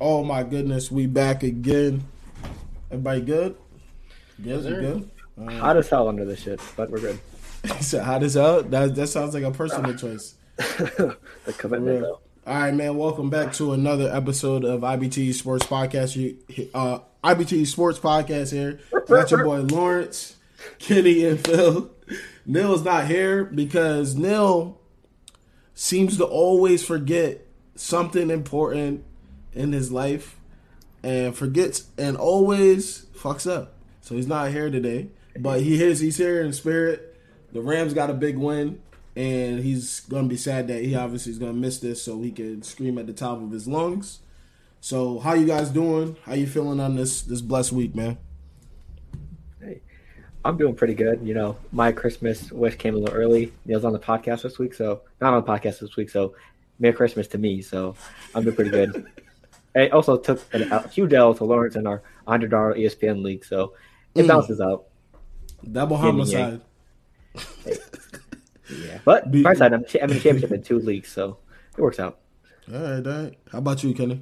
Oh my goodness, we back again. Everybody good? Good, sir. good. Uh, Hot as hell under this shit, but we're good. so how does that? That that sounds like a personal choice. the commitment, though. All right, man. Welcome back to another episode of IBT Sports Podcast. You, uh, IBT Sports Podcast here. Got your boy Lawrence, Kenny, and Phil. Neil's not here because Neil seems to always forget something important in his life and forgets and always fucks up. So he's not here today, but he is. He's here in spirit. The Rams got a big win, and he's gonna be sad that he obviously is gonna miss this, so he can scream at the top of his lungs. So, how you guys doing? How you feeling on this this blessed week, man? Hey, I'm doing pretty good. You know, my Christmas wish came a little early. Neil's on the podcast this week, so not on the podcast this week. So, Merry Christmas to me. So, I'm doing pretty good. I also took an, a huge L to Lawrence in our $100 ESPN league, so it Mm. bounces out. Double Yin and homicide. Yeah, but Be- bright side, I'm, I'm in the championship in two leagues, so it works out. All right, all right. How about you, Kenny?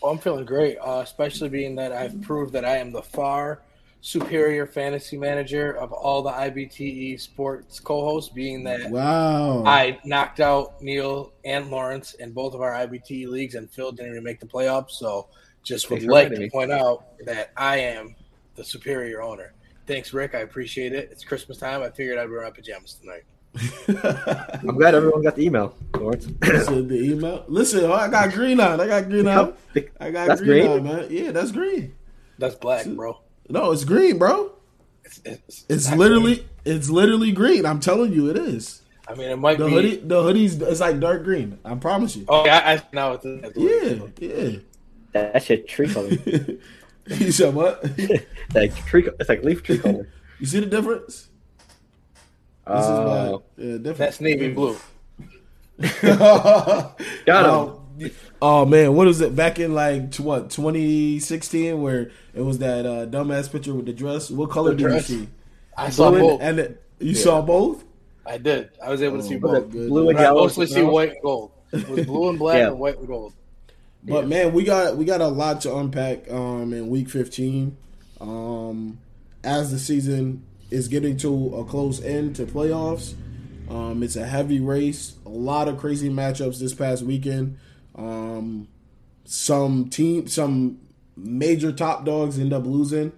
Well, I'm feeling great, uh, especially being that I've proved that I am the far superior fantasy manager of all the IBTE sports co-hosts. Being that Wow. I knocked out Neil and Lawrence in both of our IBTE leagues, and Phil didn't even make the playoffs. So, just would Thanks like to point out that I am the superior owner. Thanks, Rick. I appreciate it. It's Christmas time. I figured I'd wear my pajamas tonight. I'm glad everyone got the email, Lawrence. Listen, the email. Listen, oh, I got green on. I got green on. I got That's green, green? on, man. Yeah, that's green. That's black, bro. No, it's green, bro. It's, it's, It's literally, green. it's literally green. I'm telling you, it is. I mean, it might be The be. hoodie, the hoodie's, it's like dark green. I promise you. Oh, yeah, I, I now it's that's what Yeah, is. yeah. that, that shit tree color. you said what? like tree, it's like leaf tree color. You see the difference? This is uh, Oh, what? Yeah, different. That's navy blue. got him. Oh, oh man, what was it back in like t- what 2016 where it was that uh, dumbass picture with the dress? What color The did dress. you see? I saw Blue both. and it, you saw both. I did. I was able to see Oh, both. good. blue and But I mostly see white and gold. It was blue and black Yeah. and white and gold. But man, we got we got a lot to unpack um, in week 15. Um, as the season is getting to a close end to playoffs, um, it's a heavy race. A lot of crazy matchups this past weekend. Um, some team, some major top dogs end up losing,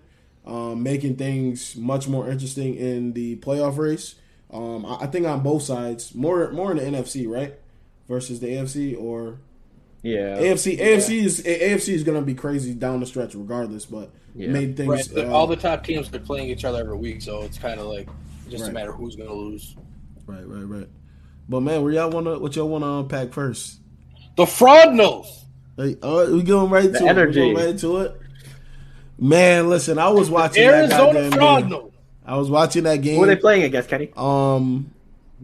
um, making things much more interesting in the playoff race. Um, I, I think on both sides, more more in the NFC, right, versus the AFC, or Yeah. AFC. AFC is AFC is going to be crazy down the stretch, regardless. But Yeah. made things Right. The- uh, all the top teams are playing each other every week, so it's kind of like just Right. a matter of who's going to lose. right, right, right. But man, where y'all want to what y'all want to unpack first? The fraud knows. Hey, all right, we going right The to energy. it. We going right to it. Man, listen, I was watching that Arizona goddamn fraud game. knows. I was watching that game. Who are they playing against, Kenny? Um,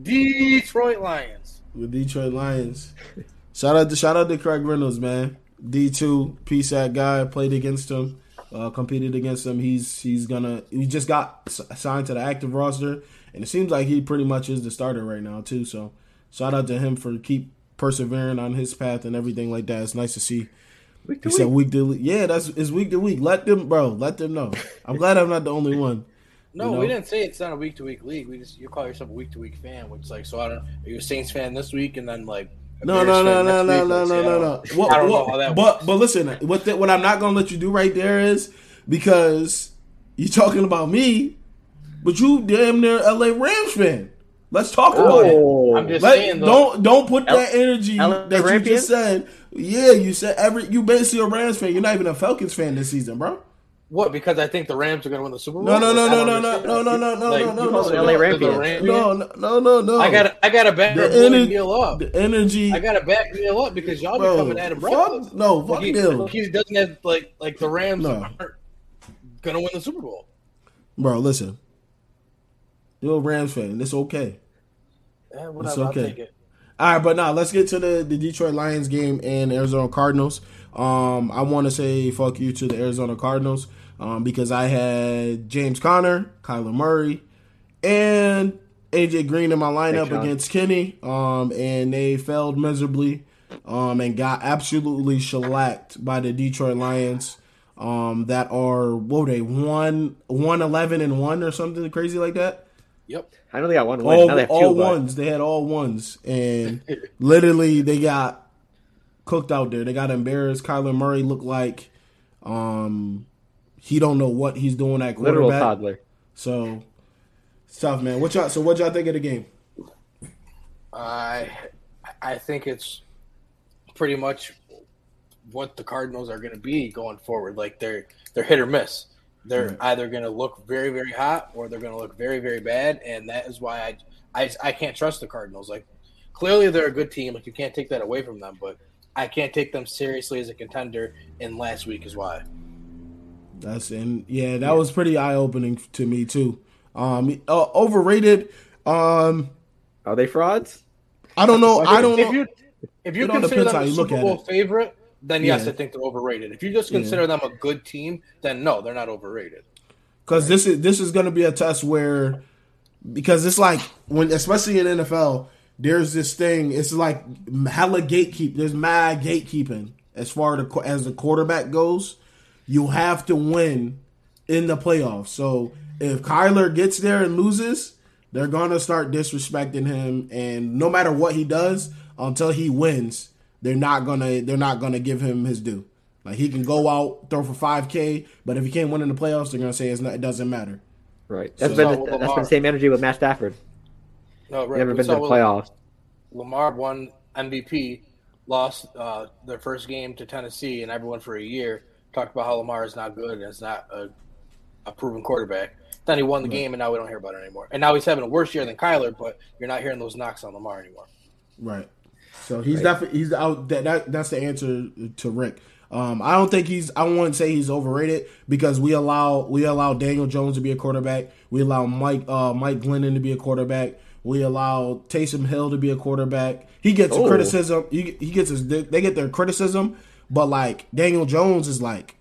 Detroit Lions. with Detroit Lions. Shout out to shout out to Craig Reynolds, man. D two PSAC guy played against him, uh, competed against him. He's he's gonna he just got signed to the active roster, and it seems like he pretty much is the starter right now too. So shout out to him for keep persevering on his path and everything like that. It's nice to see. Week to He said week. week to week. Yeah, that's it's week to week. Let them, bro. Let them know. I'm glad I'm not the only one. No, You know? we didn't say it's not a week to week league. We just you call yourself a week to week fan, which like so. I don't. Are you a Saints fan this week and then like No, no, no, no, no, no, no, no, no. I don't what- know how that but but listen, what the, what I'm not gonna let you do right there is because you're talking about me, but you damn near LA Rams fan. Let's talk about it. Oh, I'm just Let- saying, though. don't don't put L- that energy LA that you just said. Yeah, you said every you basically a Rams fan. You're not even a Falcons fan this season, bro. What? Because I think the Rams are going to win the Super Bowl. No, no, no, Like, I no, don't no, no, understand no, that. no, no, no, Like, no, no, you no, call no. LA the Ram Ram fans. fan? No, no, no, no, no. I got I got to back the, Blue and ener- Neil up. the energy. I got to back Neil up because y'all bro, becoming Adam fuck, Bradford. no, fuck Like he, Neil. he doesn't have like like the Rams No. aren't going to win the Super Bowl. Bro, listen. You're a Rams fan. It's okay. Eh, whatever, It's I'll okay. take it. All right, but now let's get to the, the Detroit Lions game and Arizona Cardinals. Um, I want to say fuck you to the Arizona Cardinals um, because I had James Conner, Kyler Murray, and AJ Green in my lineup Thanks, Sean. against Kenny, um, and they failed miserably. um, and got absolutely shellacked by the Detroit Lions. Um, that are what were they one one eleven and one or something crazy like that. Yep. I know they got one win. All, now they have two, all but- ones. They had all ones, and literally they got cooked out there. They got embarrassed. Kyler Murray looked like um, he don't know what he's doing at literal quarterback. toddler. So it's tough, man. What y'all? So what y'all think of the game? I I think it's pretty much what the Cardinals are going to be going forward. Like they're they're hit or miss. They're Right. either going to look very very hot or they're going to look very very bad, and that is why I, I I can't trust the Cardinals. Like clearly they're a good team. Like you can't take that away from them, but I can't take them seriously as a contender. And last week is why. That's and yeah, that was pretty eye opening to me too. Um, uh, overrated. Um, Are they frauds? I don't know. I don't if know. you if you It all consider depends them how a you look Super at Bowl it. favorite, then yes, Yeah. I think they're overrated. If you just consider them a good team, then no, they're not overrated. because this is this is going to be a test where because it's like when especially in NFL there's this thing it's like hella gatekeep there's mad gatekeeping as far the, as the quarterback goes you have to win in the playoffs so if Kyler gets there and loses they're gonna start disrespecting him and no matter what he does until he wins they're not gonna they're not gonna give him his due like he can go out throw for 5k but if he can't win in the playoffs they're gonna say it's not, it doesn't matter Right. That's So- been So the, that's been the same energy with Matt Stafford. No, right. Never we been to the playoffs. Lamar won MVP, lost uh, their first game to Tennessee, and everyone for a year talked about how Lamar is not good and is not a, a proven quarterback. Then he won the game, and now we don't hear about it anymore. And now he's having a worse year than Kyler, but you're not hearing those knocks on Lamar anymore. Right. So he's Right. definitely he's out. That, that that's the answer to Rick. Um, I don't think he's. I wouldn't say he's overrated because we allow we allow Daniel Jones to be a quarterback. We allow Mike uh, Mike Glennon to be a quarterback. We allow Taysom Hill to be a quarterback. He gets Oh. criticism. He, he gets his. They get their criticism, but like Daniel Jones is like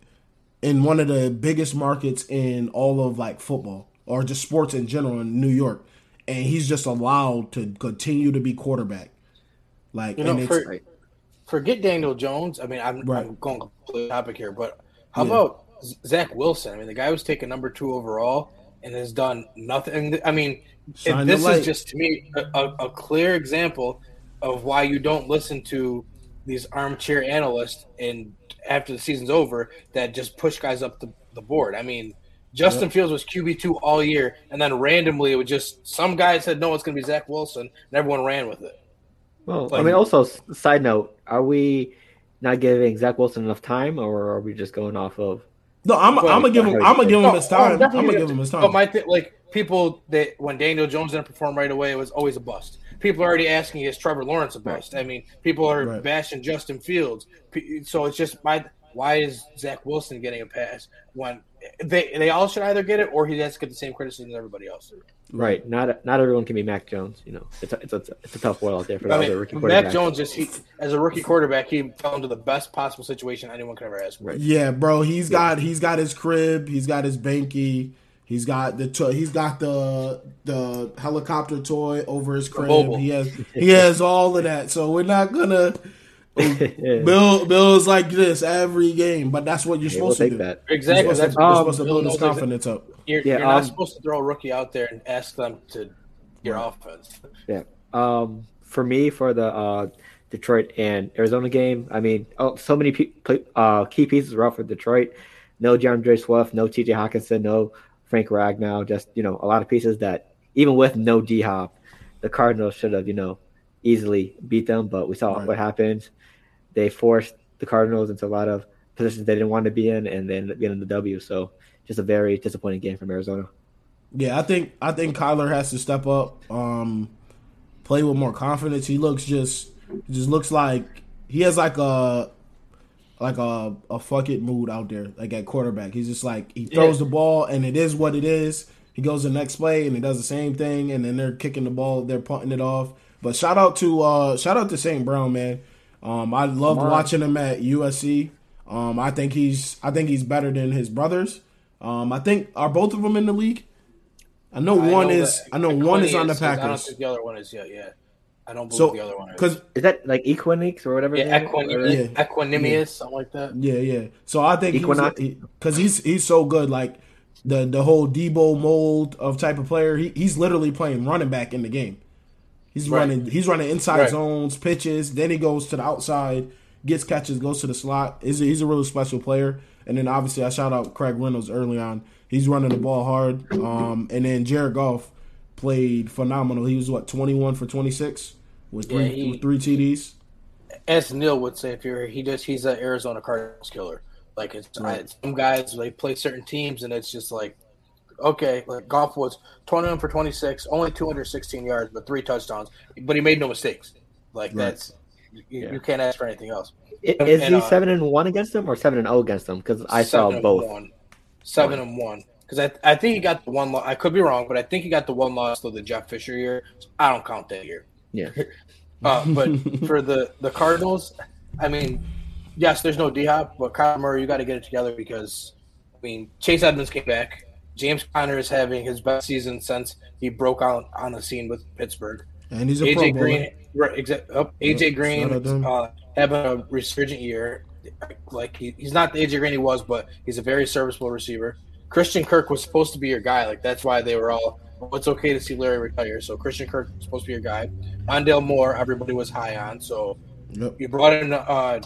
in one of the biggest markets in all of like football or just sports in general in New York, and he's just allowed to continue to be quarterback. Like, You know, for, forget Daniel Jones. I mean, I'm, Right. I'm going completely topic here, but how Yeah. about Zach Wilson? I mean, the guy was taken number two overall and has done nothing. I mean, if this is just to me a, a, clear example of why you don't listen to these armchair analysts and after the season's over that just push guys up the, the board. I mean, Justin Fields was QB two all year, and then randomly it was just some guy said no, it's going to be Zach Wilson, and everyone ran with it. Well, I mean, also, side note, are we not giving Zach Wilson enough time, or are we just going off of? no, I'm, I'm gonna give him. I'm gonna give him No, his oh, time. I'm gonna give give him his time. But my thing, like people that when Daniel Jones didn't perform right away, it was always a bust. People are already asking, is Trevor Lawrence a bust? I mean, people are Right. bashing Justin Fields. So it's just my why is Zach Wilson getting a pass when they they all should either get it or he has to get the same criticism as everybody else. Right. Not not everyone can be Mac Jones. You know, it's a, it's a, it's a tough world out there for the I other mean, rookie Mac. Jones just he, as a rookie quarterback, he fell into the best possible situation anyone could ever ask for. Right. yeah, bro. He's got he's got his crib. He's got his banky. He's got the to- he's got the the helicopter toy over his crib. He has he has all of that. So we're not gonna. Yeah. Bill Bill's like this every game, but that's what you're Yeah, we'll supposed to take do. that. Exactly. You're That's supposed to, you're Um, supposed to build his confidence up. You're, Yeah, you're not um, supposed to throw a rookie out there and ask them to your offense. Yeah. Um, for me, for the uh, Detroit and Arizona game, I mean, oh, so many pe- uh, key pieces were out for Detroit. No DeAndre Swift, no TJ Hockenson, no Frank Ragnow. Just you know, a lot of pieces that even with no D Hop, the Cardinals should have you know easily beat them. But we saw Right. what happened. They forced the Cardinals into a lot of positions they didn't want to be in, and they ended up getting the W. So just a very disappointing game from Arizona. Yeah, I think I think Kyler has to step up, um, play with more confidence. He looks just he just looks like he has like a like a a fuck it mood out there, like at quarterback. He's just like he throws the ball and it is what it is. He goes the next play and he does the same thing, and then they're kicking the ball, they're punting it off. But shout out to uh shout out to St. Brown, man. Um, I loved on. watching him at USC. Um, I think he's I think he's better than his brothers. Um, I think are both of them in the league. I know I one know is that I know one Quinny is on the I don't Packers. think the other one is yet. Yeah. I don't believe So, the other one is. because Is that like Equinix or whatever? Yeah, his name is? Equin- Yeah. Equanimeous, something like that. Yeah, yeah. So I think Equinox? because he's, he's so good, like the the whole Deebo mold of type of player. He, he's literally playing running back in the game. He's Right. running. He's running inside Right. zones, pitches. Then he goes to the outside, gets catches, goes to the slot. He's a, he's a really special player. And then obviously I shout out Craig Reynolds early on. He's running the ball hard. Um, and then Jared Goff played phenomenal. He was what twenty one for twenty six with three Yeah, he- with three TDs. As Neil would say, if you're he just he's an Arizona Cardinals killer. Like it's, Right. it's some guys they play certain teams and it's just like okay, like Goff was twenty one for twenty six, only two hundred sixteen yards, but three touchdowns. But he made no mistakes. Like Right. that's you, Yeah. you can't ask for anything else. Is And, he uh, seven and one against them or seven and zero against them? Because I saw Seven and both. One. Seven and one. Because I, I think he got the one. Lo- I could be wrong, but I think he got the one loss to the Jeff Fisher year. I don't count that year. Yeah. Uh, but for the the Cardinals, I mean, yes, there's no D Hop, but Kyler Murray, you got to get it together because I mean Chase Edmonds came back. James Conner is having his best season since he broke out on the scene with Pittsburgh. And he's a AJ. Green, right, exact, oh, AJ out Green uh, having a resurgent year. Like he, he's not the AJ Green he was, but he's a very serviceable receiver. Christian Kirk was supposed to be your guy. Like that's why they were all. Well, it's okay to see Larry retire. So Christian Kirk was supposed to be your guy. Rondale Moore, everybody was high on. So Yep. you brought in uh,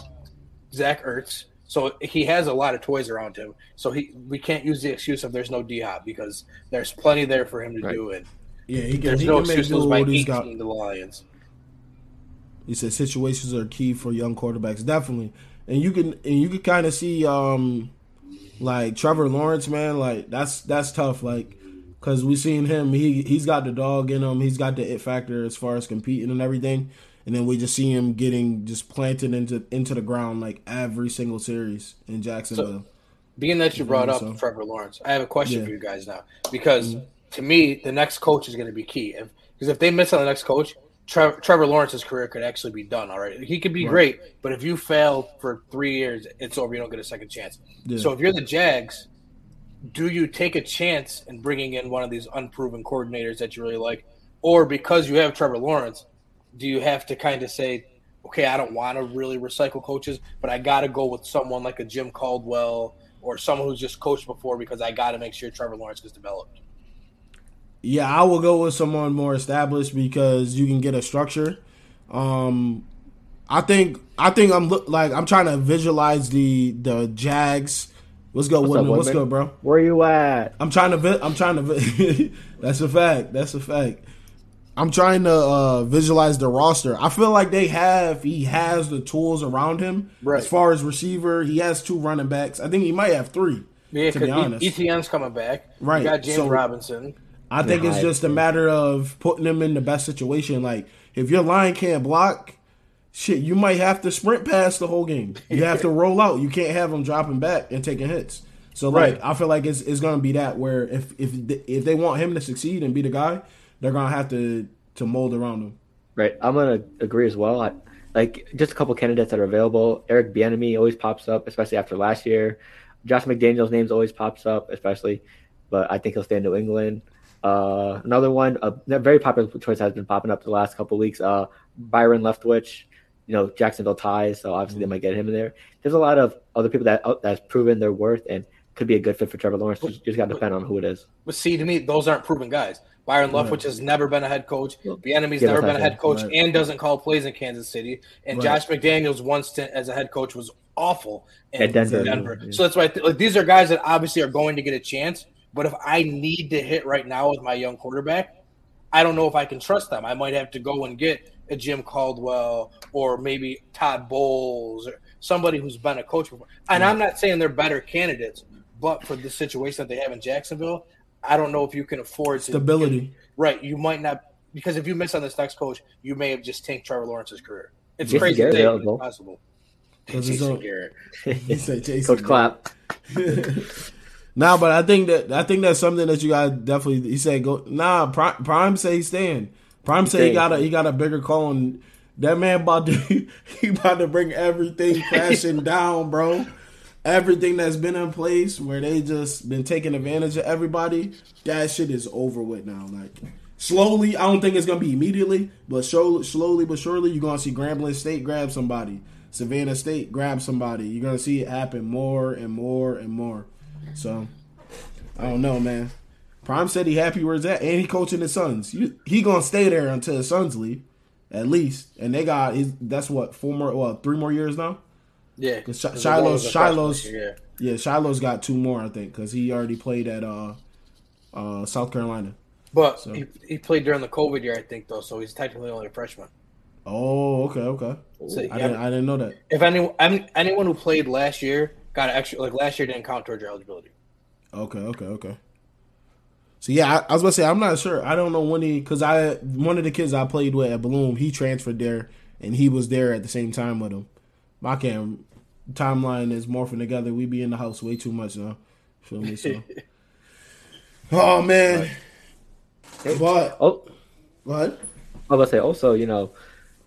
Zach Ertz. So he has a lot of toys around him. So he we can't use the excuse of there's no D Hop because there's plenty there for him to Right. do it. Yeah, he can, There's he no can excuse to lose by what he's 18 got. the Lions. He said situations are key for young quarterbacks, definitely. And you can and you can kind of see um like Trevor Lawrence, man, like that's that's tough, like because we seen him. He he's got the dog in him. He's got the it factor as far as competing and everything. And then we just see him getting just planted into into the ground like every single series in Jacksonville. Being that you brought up so. Trevor Lawrence, I have a question Yeah. Mm-hmm. for you guys now because to me the next coach is going to be key. If, because if they miss on the next coach, Trevor, Trevor Lawrence's career could actually be done already. He could be Right. great, but if you fail for three years, it's over. You don't get a second chance. Yeah. So if you're the Jags, do you take a chance in bringing in one of these unproven coordinators that you really like, or because you have Trevor Lawrence, do you have to kind of say, okay, I don't want to really recycle coaches, but I got to go with someone like a Jim Caldwell or someone who's just coached before because I got to make sure Trevor Lawrence gets developed. Yeah, I will go with someone more established because you can get a structure. Um, I think I think I'm look like I'm trying to visualize the the Jags. What's good, What's Woodman? up, What's Woodman? good, bro? Where you at? I'm trying to. Vi- I'm trying to. Vi- that's a fact. That's a fact. I'm trying to uh, visualize the roster. I feel like they have. He has the tools around him. Right. As far as receiver, he has two running backs. I think he might have three. Yeah, to be because honest, ETN's coming back. Right, You got James so- Robinson. I think it's Right. just a matter of putting them in the best situation. Like if your line can't block, shit, you might have to sprint past the whole game. You have to roll out. You can't have them dropping back and taking hits. So like Right. I feel like it's it's gonna be that where if if if they want him to succeed and be the guy, they're gonna have to to mold around him. Right, I'm gonna agree as well. I, like just a couple candidates that are available. Eric Bieniemy always pops up, especially after last year. Josh McDaniels' names always pops up, especially, but I think he'll stay in New England. Uh, another one, a very popular choice has been popping up the last couple weeks. Uh, Byron Leftwich, you know Jacksonville ties, so obviously they might get him in there. There's a lot of other people that uh, that's proven their worth and could be a good fit for Trevor Lawrence. Just, just got to depend on who it is. But see, to me, those aren't proven guys. Byron Right. Leftwich has never been a head coach. Bieniemy's yeah, never been a head coach Right. and doesn't call plays in Kansas City. And Right. Josh McDaniels one stint as a head coach was awful in At Denver, Denver. yeah. So that's why th- like these are guys that obviously are going to get a chance. But if I need to hit right now with my young quarterback, I don't know if I can trust them. I might have to go and get a Jim Caldwell or maybe Todd Bowles or somebody who's been a coach before. And I'm not saying they're better candidates, but for the situation that they have in Jacksonville, I don't know if you can afford to Stability. Right, you might not because if you miss on this next coach, you may have just tanked Trevor Lawrence's career. It's Jason crazy, to Garrett say, but available. it's possible. 'Cause it's Jason on- Garrett. He said Jason Coach Clapp. nah, but I think that I think that's something that you got definitely. He said go. Nah, Prime, Prime say he's staying. Prime say he staying. got a he got a bigger call and that man about to he about to bring everything crashing down, bro. Everything that's been in place where they just been taking advantage of everybody, that shit is over with now. Like slowly. I don't think it's gonna be immediately, but slowly, slowly but surely, you're gonna see Grambling State grab somebody, Savannah State grab somebody. You're gonna see it happen more and more and more. So I don't know, man. Prime said he happy where it's at, and he coaching sons. You, he gonna stay there until the sons leave, at least. And they got his, that's what four more, well, three more years now. Yeah, Because because Shilo's, Shilo's, year, yeah, Shilo's got two more, I think, because he already played at uh, uh, South Carolina. But So- he, he played during the COVID year, I think, though, so he's technically only a freshman. Oh, okay, okay. So, I didn't, I didn't know that. if any, any anyone who played last year got an extra, like last year didn't count towards your eligibility. Okay, okay, okay. So yeah, I, I was about to say I'm not sure. I don't know when he because I one of the kids I played with at Bloom, he transferred there and he was there at the same time with him. My cam timeline is morphing together. We be in the house way too much now. Feel me? So. oh man. But Oh, what? I was gonna say also, you know,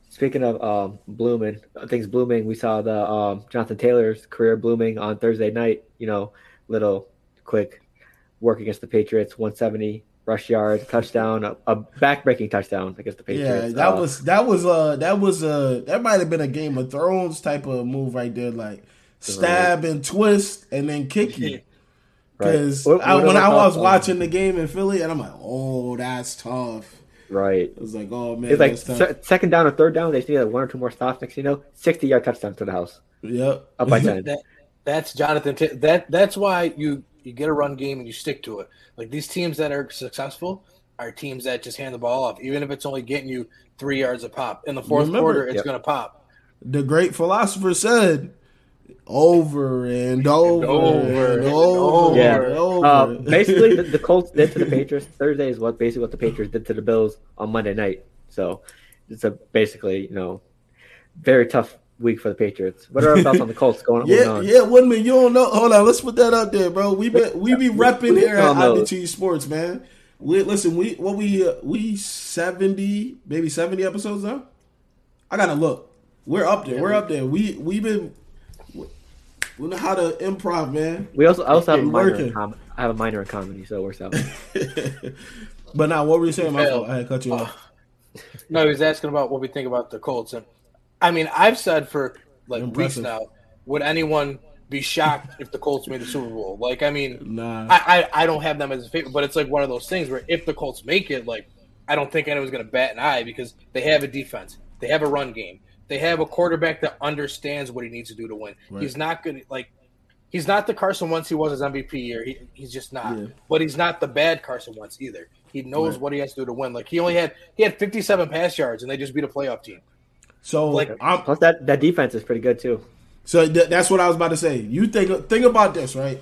speaking of um, blooming, uh, things blooming. We saw the um, Jonathan Taylor's career blooming on Thursday night. You know, little quick work against the Patriots, 170 rush yards, touchdown, a, a back-breaking touchdown against the Patriots. Yeah, that Uh, was that was uh that was uh that might have been a Game of Thrones type of move right there, like stab and twist and then kick you. Because What- I, what when are I was on- watching the game in Philly, and I'm like, oh, that's tough. right. It was like, oh man, It's like tough. se- second down or third down. They just need like one or two more stops. Next, you know, 60-yard touchdown to the house, yep. up by ten. That that's Jonathan. T- that that's why you you get a run game and you stick to it. Like these teams that are successful are teams that just hand the ball off, even if it's only getting you three yards a pop. In the fourth Remember- quarter, it's Yep. gonna pop. the great philosopher said, over and over and over over, and and over. over. Uh, basically, the, the Colts did to the Patriots Thursday is what basically what the Patriots did to the Bills on Monday night. So it's a basically you know very tough week for the Patriots. What are our thoughts on the Colts going, moving yeah, on? yeah, Woodman, you don't know. Hold on, let's put that out there, bro. We be we be repping here at don't know. IBT Sports, man. We listen. We what we uh, we seventy maybe seventy episodes now. I gotta look. We're up there. We're up there. We we been we know how to improv, man. We also I also have a minor in com- I have a minor in comedy, so it works out. but now, what were you saying? My fault. I had cut you off. No, he was asking about what we think about the Colts, and I mean, I've said for like weeks now, would anyone be shocked if the Colts made the Super Bowl? Like, I mean, Nah. I, I, I don't have them as a favorite, but it's like one of those things where if the Colts make it, like I don't think anyone's going to bat an eye because they have a defense, they have a run game, they have a quarterback that understands what he needs to do to win. Right. He's not to like. He's not the Carson Wentz he was his MVP year. He, he's just not. Yeah. But he's not the bad Carson Wentz either. He knows Right. what he has to do to win. Like he only had he had 57 pass yards and they just beat a playoff team. So like- I'm Plus that that defense is pretty good too. So th- that's what I was about to say. You think think about this, right?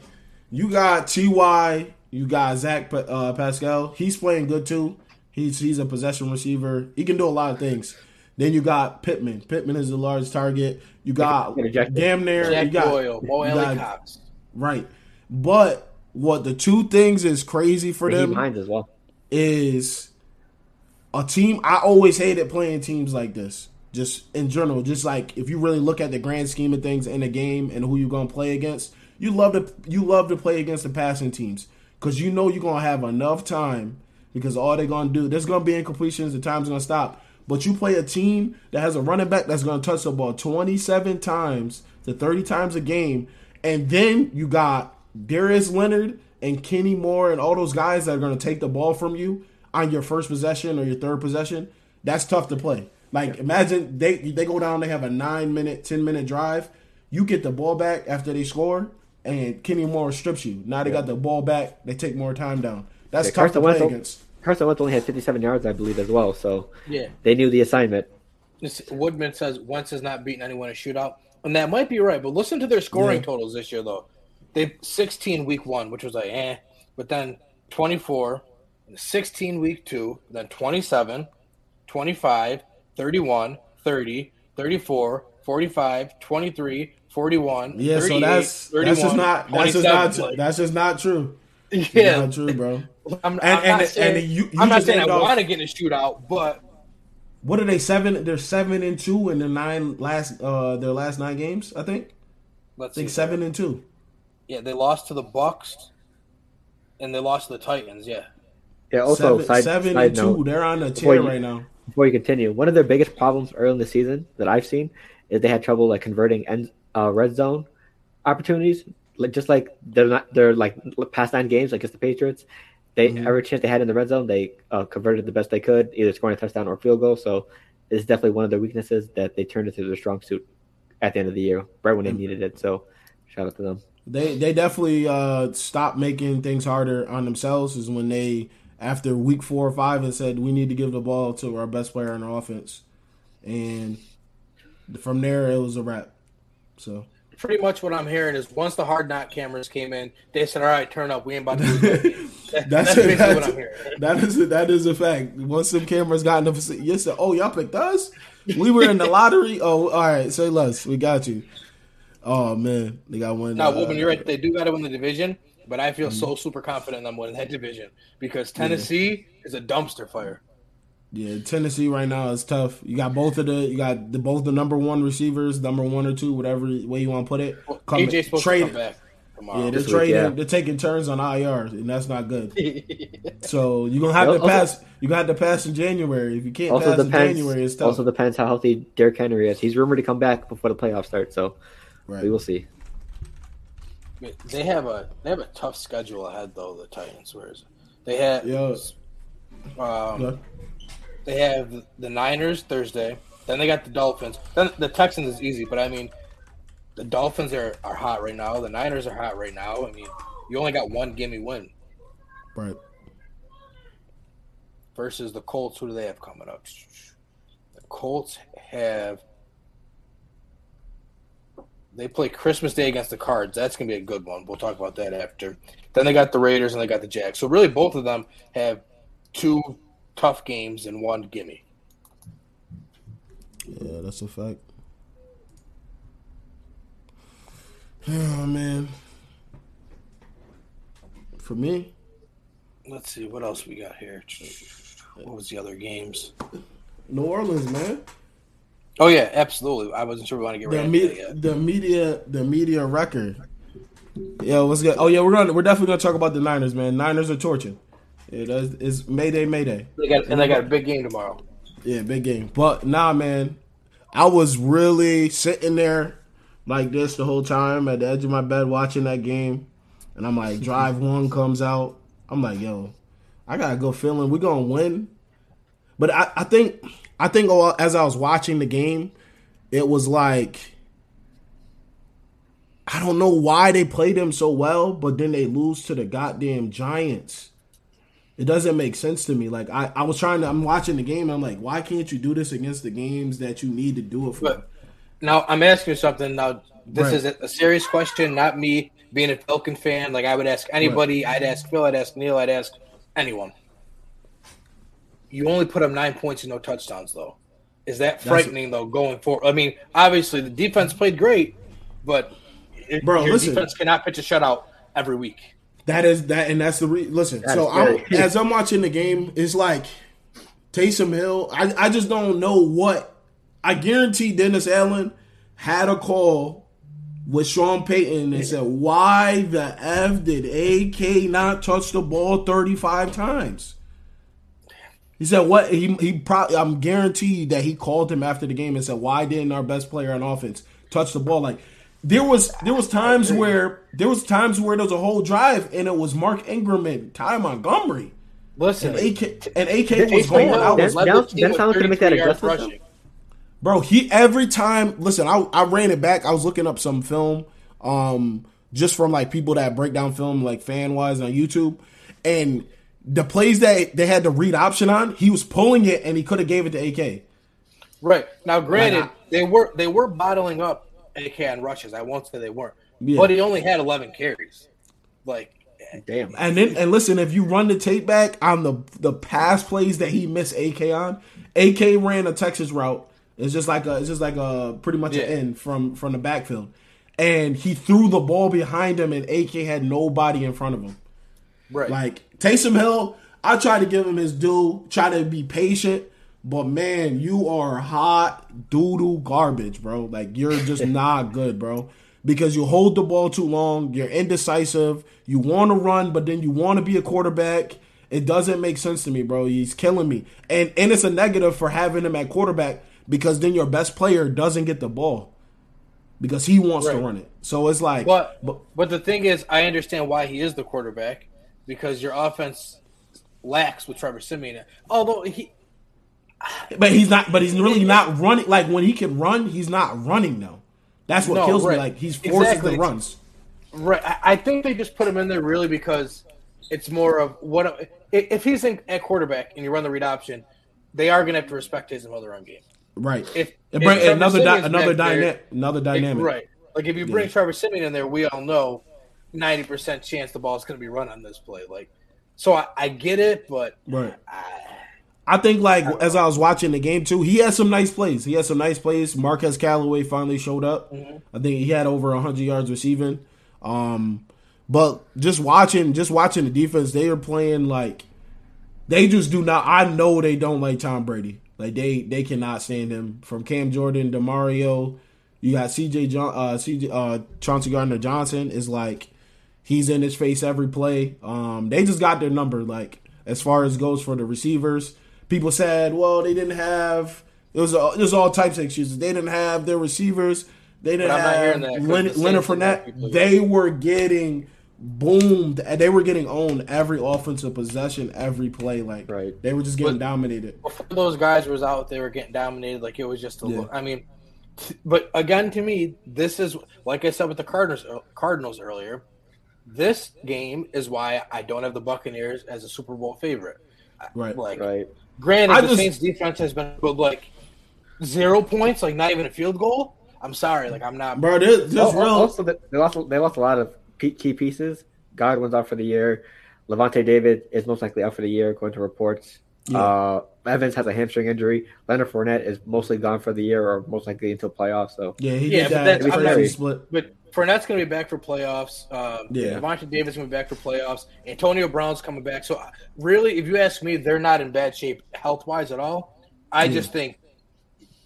You got Ty, you got Zach uh, Pascal. He's playing good too. He's he's a possession receiver. He can do a lot of things. Then you got Pittman. Pittman is a large target. You got damn near. Jack you got, Doyle, Mo you got- Cox. right. But what the two things is crazy for Raheem them Hines as well. is a team. I always hated playing teams like this. Just in general, just like if you really look at the grand scheme of things in a game and who you're gonna play against, you love to you love to play against the passing teams because you know you're gonna have enough time because all they're gonna do there's gonna be incompletions, the time's gonna stop. But you play a team that has a running back that's gonna touch the ball 27 times to 30 times a game, and then you got Darius Leonard and Kenny Moore and all those guys that are to take the ball from you on your first possession or your third possession. That's tough to play. Like imagine they they go down, they have a nine minute, ten minute drive. You get the ball back after they score, and Kenny Moore strips you. Now they got the ball back. They take more time down. That's Yeah, tough to Carson play Wentz- against. Carson Wentz only had 57 yards, I believe, as well. So Yeah. they knew the assignment. This, Woodman says Wentz has not beaten anyone in a shootout, and that might be right. But listen to their scoring Yeah. totals this year, though. They 16 week one, which was like eh, but then 24, 16 week two, then 27, 25, 31, 30, 34, 45, 23, 41. Yeah, so that's 31, that's just not that's just not 27, like- that's just not true. Yeah. not true, bro. I'm, And- I'm and- not and you, you I'm not saying I want to get a shootout, but What are they seven? They're seven and two in their nine last uh their last nine games. I think. I let's think see. seven and two. Yeah, they lost to the Bucs, and they lost to the Titans. Yeah, Yeah. Also, seven, side, seven side and two. They're on a Before tear you- right now. Before you continue, one of their biggest problems early in the season that I've seen is they had trouble like converting end uh, red zone opportunities. Like just like they're not they're like past nine games against the Patriots. They Mhm. every chance they had in the red zone, they uh, converted the best they could, either scoring a touchdown or field goal. So it's definitely one of their weaknesses that they turned into their strong suit at the end of the year, right when they Mm. needed it. So shout out to them. They they definitely uh, stopped making things harder on themselves. Is when they after week four or five and said we need to give the ball to our best player in our offense, and from there it was a wrap. So Pretty much what I'm hearing is once the hard knock cameras came in, they said, "All right, turn up. We ain't about to lose that That's basically That's- what I'm hearing. that is a, that is a fact. Once some cameras got in the facility, you said, "Oh, y'all picked us. We were in the lottery. Oh, all right. Say less. We got you. Oh man, they got one. Now, uh, Woodman, you're right. They do got to win the division, but I feel Mm-hmm. so super confident in them winning that division because Tennessee is a dumpster fire. Yeah, Tennessee right now is tough. You got both of the you got the both the number one receivers, number one or two, whatever way you want to put it. Well, Coming- AJ's supposed trade- to come back tomorrow. Yeah, they're week, trading. yeah. They're taking turns on IR, and that's not good. So you're gonna have Well, to pass. You gonna have to pass in January. If you can't Also pass in depends. January, it's tough. Also depends how healthy Derrick Henry is. He's rumored to come back before the playoffs start, so right. we will see. They have a they have a tough schedule ahead though. The Titans, where is it? They have Yeah. um, Yeah. they have the Niners Thursday. Then they got the Dolphins. Then the Texans is easy, but I mean, the Dolphins are, are hot right now. The Niners are hot right now. I mean, you only got one gimme win Right. versus the Colts. Who do they have coming up? The Colts have. They play Christmas Day against the Cards. That's gonna be a good one. We'll talk about that after. Then they got the Raiders and they got the Jags. So really, both of them have two tough games and one gimme. Yeah, that's a fact. Oh man. For me, Let's see what else we got here. Uh, what was the other games? New Orleans, man. Oh yeah, absolutely. I wasn't sure we want to get The, right into me- that the media, the media record. Yeah, what's good? Oh yeah, we're gonna we're definitely gonna talk about the Niners, man. Niners are torching. Yeah, that's it's Mayday, Mayday. They got and they got a big game tomorrow. Yeah, big game. But nah, man, I was really sitting there like this the whole time at the edge of my bed watching that game, and I'm like, Drive One comes out. I'm like, yo, I got a good feeling we're gonna win. But I, I think, I think as I was watching the game, it was like. I don't know why they played them so well, but then they lose to the goddamn Giants. It doesn't make sense to me. Like I, I was trying to I'm watching the game I'm like, why can't you do this against the games that you need to do it for? But now I'm asking you something. Now this Right. is a, serious question, not me being a Falcon fan. Like I would ask anybody. I'd ask Phil. I'd ask Neil. I'd ask anyone. You only put up nine points and no touchdowns, though. Is that frightening though going forward? I mean, obviously the defense played great, but it- Bro, your listen. defense cannot pitch a shutout every week. That is that, and that's the re- listen. That so I'm as I'm watching the game, it's like Taysom Hill. I I just don't know what. I guarantee Dennis Allen had a call with Sean Payton and said, "Why the f did AK not touch the ball 35 times?" He said, "What he he probably I'm guaranteed that he called him after the game and said, "Why didn't our best player on offense touch the ball?" Like there was there was times where there was times where there was a whole drive and it was Mark Ingram and Ty Montgomery Listen, and AK and AK was going Hill out. Dennis- led the Dennis- team Dennis with Allen make that adjustment. Bro, he every time listen, I I ran it back. I was looking up some film um just from like people that break down film like fan wise on YouTube and the plays that they had the read option on, he was pulling it and he could have gave it to AK. Right now, granted, Like, they were they were bottling up AK on rushes. I won't say they weren't, Yeah. but he only had 11 carries. Like, Damn. And then and listen, if you run the tape back on the the pass plays that he missed AK on, AK ran a Texas route. It's just like a it's just like a pretty much Yeah. an end from from the backfield. And he threw the ball behind him and AK had nobody in front of him. right? Like Taysom Hill, I try to give him his due, try to be patient, but man, you are hot doo doo garbage, bro. Like you're just not good, bro. Because you hold the ball too long, you're indecisive, you want to run, but then you want to be a quarterback, It doesn't make sense to me, bro. He's killing me, and and it's a negative for having him at quarterback because then your best player doesn't get the ball because he wants right. to run it. So it's like, but, but but the thing is, I understand why he is the quarterback because your offense lacks with Trevor Siemian. Although he, but he's not. But he's really not running. Like when he can run, he's not running though. That's what no, kills right. me. Like he's forces exactly. the runs. Right. I think they just put him in there really because it's more of what if he's in, at quarterback and you run the read option, they are going to have to respect his other run game. Right. If, if another di- another dynamic, another dynamic. right. Like if you bring yeah. Trevor Siemian in there, we all know ninety percent chance the ball is going to be run on this play. Like, so I, I get it, but right. I, I think like I as I was watching the game too, he had some nice plays. He had some nice plays. Marquez Callaway finally showed up. Mm-hmm. I think he had over hundred yards receiving. Um, but just watching, just watching the defense, they are playing like they just do not. I know they don't like Tom Brady. Like they they cannot stand him. From Cam Jordan to Mario, you got CJ John, uh, CJ uh, Chauncey Gardner Johnson is like he's in his face every play. Um, they just got their number. Like as far as goes for the receivers, people said, well, they didn't have. It was it was all types of excuses. They didn't have their receivers. They didn't have Leonard, Leonard Fournette. They were getting boomed. They were getting owned every offensive possession, every play. Like right. they were just getting but dominated. Before those guys was out, they were getting dominated. Like it was just a. Yeah. I mean, but again, to me, this is like I said with the Cardinals. Uh, Cardinals earlier. This game is why I don't have the Buccaneers as a Super Bowl favorite. Right. Like, right. Granted, I the just, Saints defense has been like zero points, like not even a field goal. I'm sorry, like I'm not. Bro, this, this real. Also, they lost. They lost a lot of key pieces. Godwin's out for the year. Lavonte David is most likely out for the year, according to reports. Yeah. Uh, Evans has a hamstring injury. Leonard Fournette is mostly gone for the year, or most likely until playoffs. So yeah, he yeah, did that. Not, split. But Fournette's going to be back for playoffs. Um, yeah, Lavonte David going to be back for playoffs. Antonio Brown's coming back. So really, if you ask me, they're not in bad shape health wise at all. I yeah. just think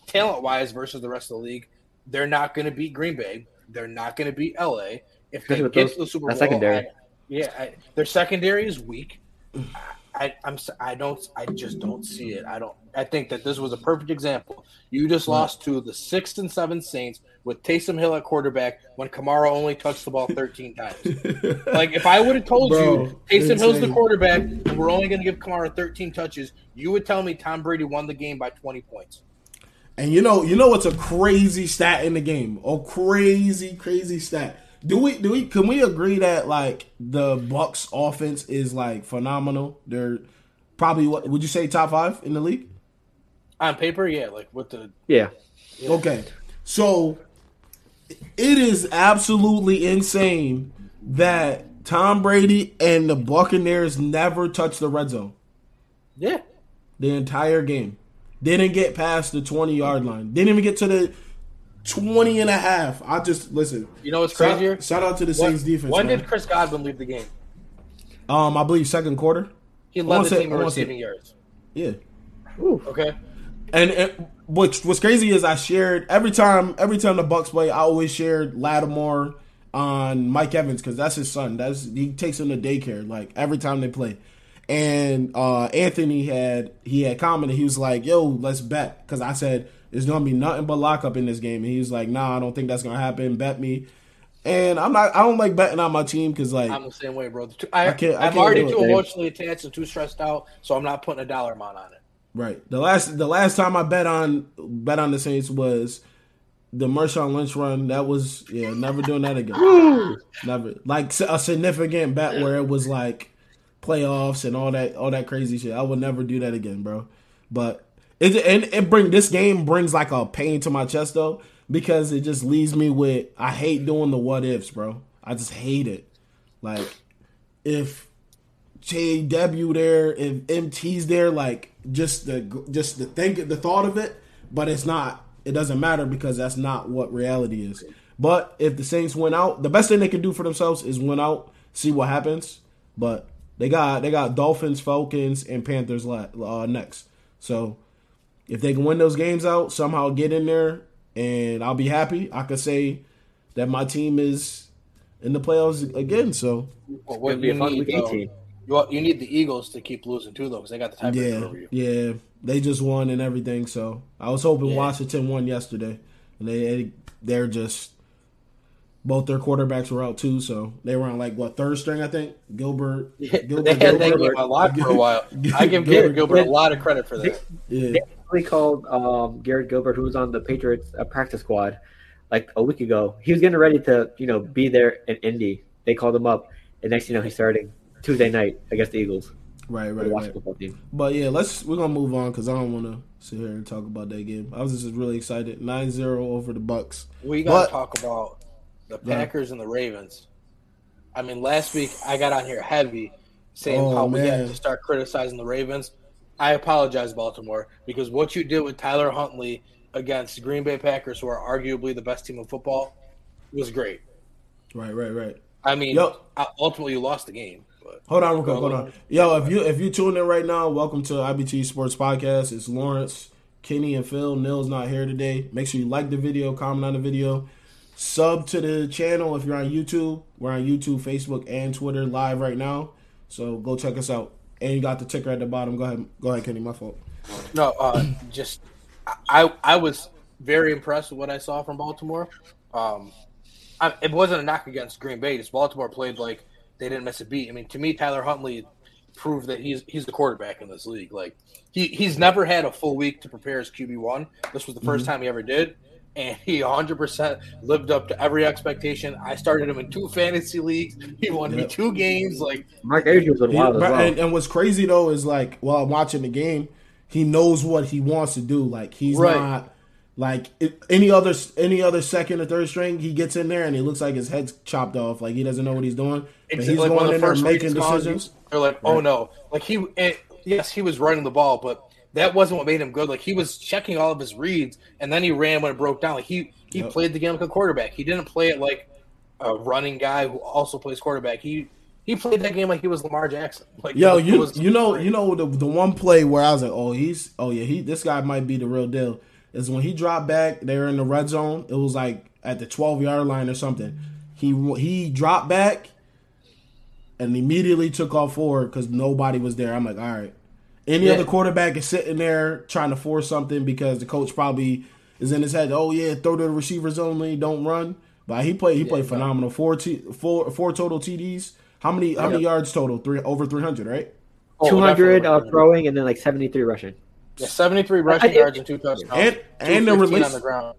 talent wise versus the rest of the league, they're not going to beat Green Bay. They're not going to beat LA. If they get those, to the Super Bowl, secondary. I, yeah, I, their secondary is weak. I, I'm I don't I just don't see it. I don't. I think that this was a perfect example. You just lost to the sixth and seventh Saints with Taysom Hill at quarterback when Kamara only touched the ball 13 times. like if I would have told Bro, you Taysom insane. Hill's the quarterback and we're only going to give Kamara 13 touches, you would tell me Tom Brady won the game by 20 points. And you know, you know what's a crazy stat in the game? A crazy, crazy stat. Do we do we can we agree that like the Bucs offense is like phenomenal? They're probably what would you say top five in the league? On paper, yeah, like with the yeah. yeah. Okay. So it is absolutely insane that Tom Brady and the Buccaneers never touched the red zone. Yeah. The entire game. Didn't get past the 20 yard line. Didn't even get to the 20 and a half. I just listen. You know what's crazier? Shout, shout out to the Saints defense. When man. did Chris Godwin leave the game? Um, I believe second quarter. He led the say, team in receiving yards. Yeah. Ooh. Okay. And, and what's what's crazy is I shared every time every time the Bucs play, I always shared Lattimore on Mike Evans because that's his son. That's he takes him to daycare like every time they play. And uh, Anthony had he had commented he was like, "Yo, let's bet," because I said there's gonna be nothing but lockup in this game, and he was like, "Nah, I don't think that's gonna happen. Bet me." And I'm not. I don't like betting on my team because like I'm the same way, bro. I, I can't. I am already too emotionally attached and too stressed out, so I'm not putting a dollar amount on it. Right. The last the last time I bet on bet on the Saints was the Marshawn Lynch run. That was yeah, never doing that again. never like a significant bet where it was like playoffs and all that all that crazy shit. I would never do that again, bro. But it and it bring this game brings like a pain to my chest though because it just leaves me with I hate doing the what ifs, bro. I just hate it. Like if JW there, and MT's there, like just the just the think the thought of it, but it's not. It doesn't matter because that's not what reality is. But if the Saints win out, the best thing they can do for themselves is win out, see what happens. But they got they got Dolphins, Falcons, and Panthers uh, next. So if they can win those games out, somehow get in there, and I'll be happy. I could say that my team is in the playoffs again. So well, what a fun though, Well, you need the Eagles to keep losing too, though, because they got the tiebreaker Yeah, over you. yeah. They just won and everything. So I was hoping Yeah. Washington won yesterday, and they they're just both their quarterbacks were out too. So they were on like what third string, I think. Gilbert, Yeah, Gilbert, they had that Gilbert. game a lot for a while. I give Gilbert- Garrett Gilbert a lot of credit for that. Yeah, They called um, Garrett Gilbert, who was on the Patriots uh, practice squad, like a week ago. He was getting ready to, you know, be there in Indy. They called him up, and next thing you know, he's starting Tuesday night against the Eagles, right, for right, the right. football team. But yeah, let's we're gonna move on because I don't want to sit here and talk about that game. I was just really excited. 9-0 over the Bucs. We got But- to talk about the Yeah. Packers and the Ravens. I mean, last week I got on here heavy saying Oh, how we man. had to start criticizing the Ravens. I apologize, Baltimore, because what you did with Tyler Huntley against Green Bay Packers, who are arguably the best team in football, was great. Right, right, right. I mean, Yo. uh, ultimately you lost the game, but Hold on, real quick. Hold on. on. Yo, if you if you tune in right now, welcome to IBT Sports Podcast. It's Lawrence, Kenny, and Phil. Neil's not here today. Make sure you like the video, comment on the video, sub to the channel if you're on YouTube. We're on YouTube, Facebook, and Twitter live right now. So go check us out. And you got the ticker at the bottom. Go ahead, go ahead, Kenny. My fault. No, uh, just I I was very impressed with what I saw from Baltimore. Um, I, it wasn't a knock against Green Bay. Just Baltimore played like they didn't miss a beat. I mean, to me, Tyler Huntley proved that he's he's the quarterback in this league. Like he he's never had a full week to prepare as QB one. This was the 1st mhm. time he ever did. And he 100% lived up to every expectation. I started him in two fantasy leagues. He won me two games. Like, Mark Andrews was He- wild as well. and, and what's crazy though is like while I'm watching the game, he knows what he wants to do. Like he's Right. not like it, any other any other second or third string. He gets in there and it looks like his head's chopped off. Like he doesn't know what he's doing. But he's like, going when in the first making decisions. They're like, oh Right. no, like he, it, yes, he was running the ball, but that wasn't what made him good. Like he was checking all of his reads, and then he ran when it broke down. Like he he Yep. played the game like a quarterback. He didn't play it like a running guy who also plays quarterback. He he played that game like he was Lamar Jackson. Like Yo, it you was- you know you know the the one play where I was like, oh he's oh yeah he this guy might be the real deal is when he dropped back. They were in the red zone. It was like at the twelve yard line or something. He he dropped back and immediately took off forward because nobody was there. I'm like, all right. Any Yeah. other quarterback is sitting there trying to force something because the coach probably is in his head. Oh yeah, throw to the receivers only, don't run. But he played he played no. phenomenal. Four t- four four total TDs. How many how many yards total? Three over three hundred, right? oh, 200 uh, throwing and then like 73 rushing. Yeah, 73 rushing I- yards and two touchdowns. And- and the release- on the ground.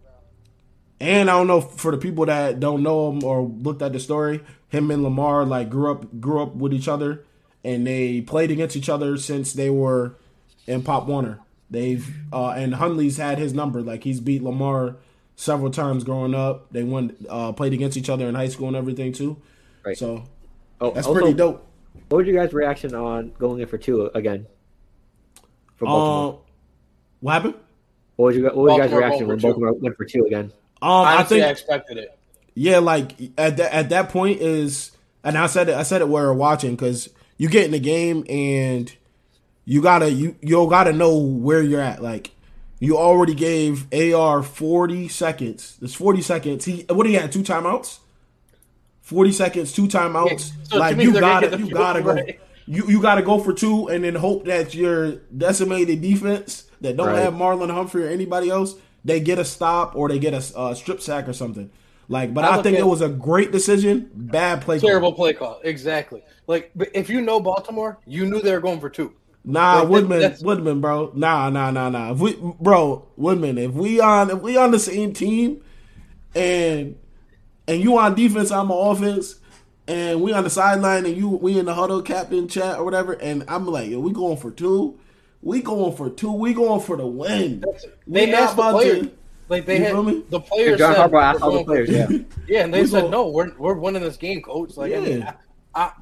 And I don't know for the people that don't know him or looked at the story, him and Lamar like grew up grew up with each other, and they played against each other since they were in Pop Warner. They've uh, and Huntley's had his number. Like he's beat Lamar several times growing up. They won uh, played against each other in high school and everything too. Right. So Oh, that's also, pretty dope. What was your guys' reaction on going in for two again? For Baltimore. Um, what happened? what was your what was your guys' reaction going when for two. Baltimore went for two again? Um, I Honestly, think I expected it. Yeah, like at that at that point is, and I said it. I said it where we're watching because you get in the game and you gotta you you gotta know where you're at. Like you already gave AR forty seconds. There's forty seconds. He what he had two timeouts. Forty seconds, two timeouts. Yeah, so like you gotta you gotta go. right. You you gotta go for two and then hope that your decimated defense that don't Right. have Marlon Humphrey or anybody else they get a stop or they get a uh, strip sack or something. Like, but I I, think at- it was a great decision. Bad play. call. Terrible play call. Exactly. Like, but if you know Baltimore, you knew they were going for two. Nah, Like, Woodman, that's- Woodman, bro. Nah, nah, nah, nah. If we, bro, Woodman, if we on, if we on the same team, and and you on defense, I'm on offense, and we on the sideline, and you we in the huddle, captain chat or whatever, and I'm like, yo, we going for two, we going for two, we going for the win. They We asked the about players. to- Like they You had feel me? the players. John said, Harbaugh asked all the players, yeah. Yeah, and they We said go- no. We're we're winning this game, coach. Like I mean, I, I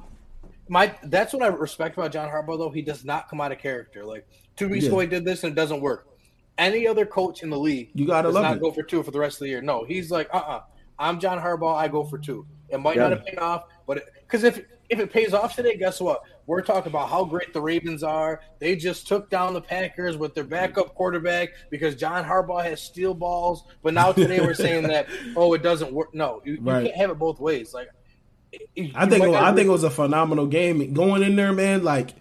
my that's what I respect about John Harbaugh though. He does not come out of character. Like two weeks ago, he did this and it doesn't work. Any other coach in the league, You gotta does love not it. go for two for the rest of the year. No, he's like, uh, uh I'm John Harbaugh. I go for two. It might Yeah. not have paid off, but because if if it pays off today, guess what? We're talking about how great the Ravens are. They just took down the Packers with their backup quarterback because John Harbaugh has steel balls. But now today we're saying that oh, it doesn't work. No, you, you Right. can't have it both ways. Like You I think might I think it was a phenomenal game. Going in there, man, like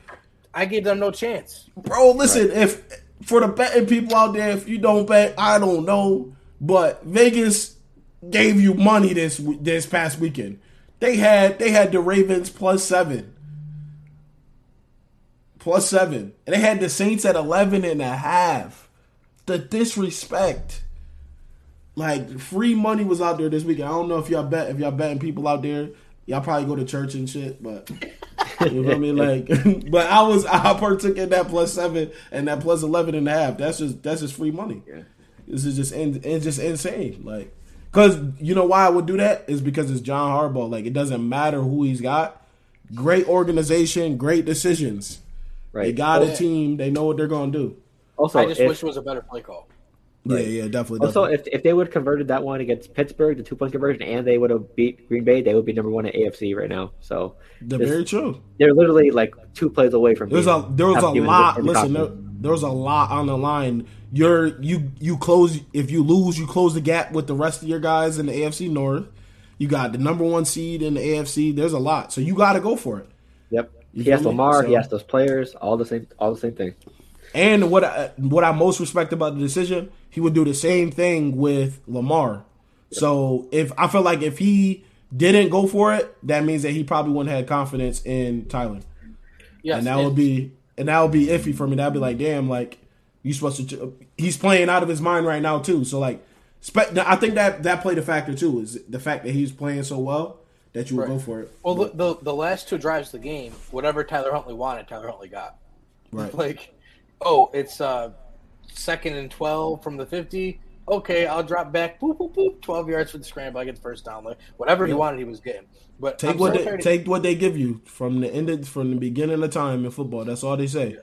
I gave them no chance. Bro, listen, if for the betting people out there, if you don't bet, I don't know, but Vegas gave you money this this past weekend. They had they had the Ravens plus seven. Plus seven. And they had the Saints at 11 and a half. The disrespect. Like free money was out there this weekend. I don't know if y'all bet if y'all betting people out there. Y'all probably go to church and shit, but you know what I mean? Like, but I was I partook in that plus seven and that plus eleven and a half. That's just that's just free money. Yeah. This is just in, it's just insane. Like, cause you know why I would do that is because it's John Harbaugh. Like, it doesn't matter who he's got. Great organization, great decisions. Right. They got oh, a team. They know what they're gonna do. Also, I just if, wish it was a better play call. Right. Yeah, yeah, definitely. also definitely. if, if they would have converted that one against Pittsburgh, the two point conversion, and they would have beat Green Bay, they would be number one in AFC right now. So They're this- very true. they're literally like two plays away from. There's being- a there was a lot. the Listen, there, there was a lot on the line. You're you you close if you lose, you close the gap with the rest of your guys in the AFC North. You got the number one seed in the AFC. There's a lot, so you got to go for it. Yep. You He has feel me? Lamar. He has those players. All the same. All the same thing. And what I, what I most respect about the decision, he would do the same thing with Lamar. So if I feel like if he didn't go for it, that means that he probably wouldn't have confidence in Tyler. Yes, and that would be and that would be iffy for me. That'd be like, damn, like you supposed to. He's playing out of his mind right now too. So like, spe- I think that that played a factor too. Is the fact that he's playing so well that you would Right. go for it. Well, the, the the last two drives of the game, whatever Tyler Huntley wanted, Tyler Huntley got. Right. Like, oh, it's uh second and twelve from the fifty. Okay, I'll drop back. Boop boop boop. Twelve yards for the scramble. I get the first down. Like whatever he wanted, he was getting. But Take I'm what so they, take what they give you from the end of, from the beginning of time in football. That's all they say.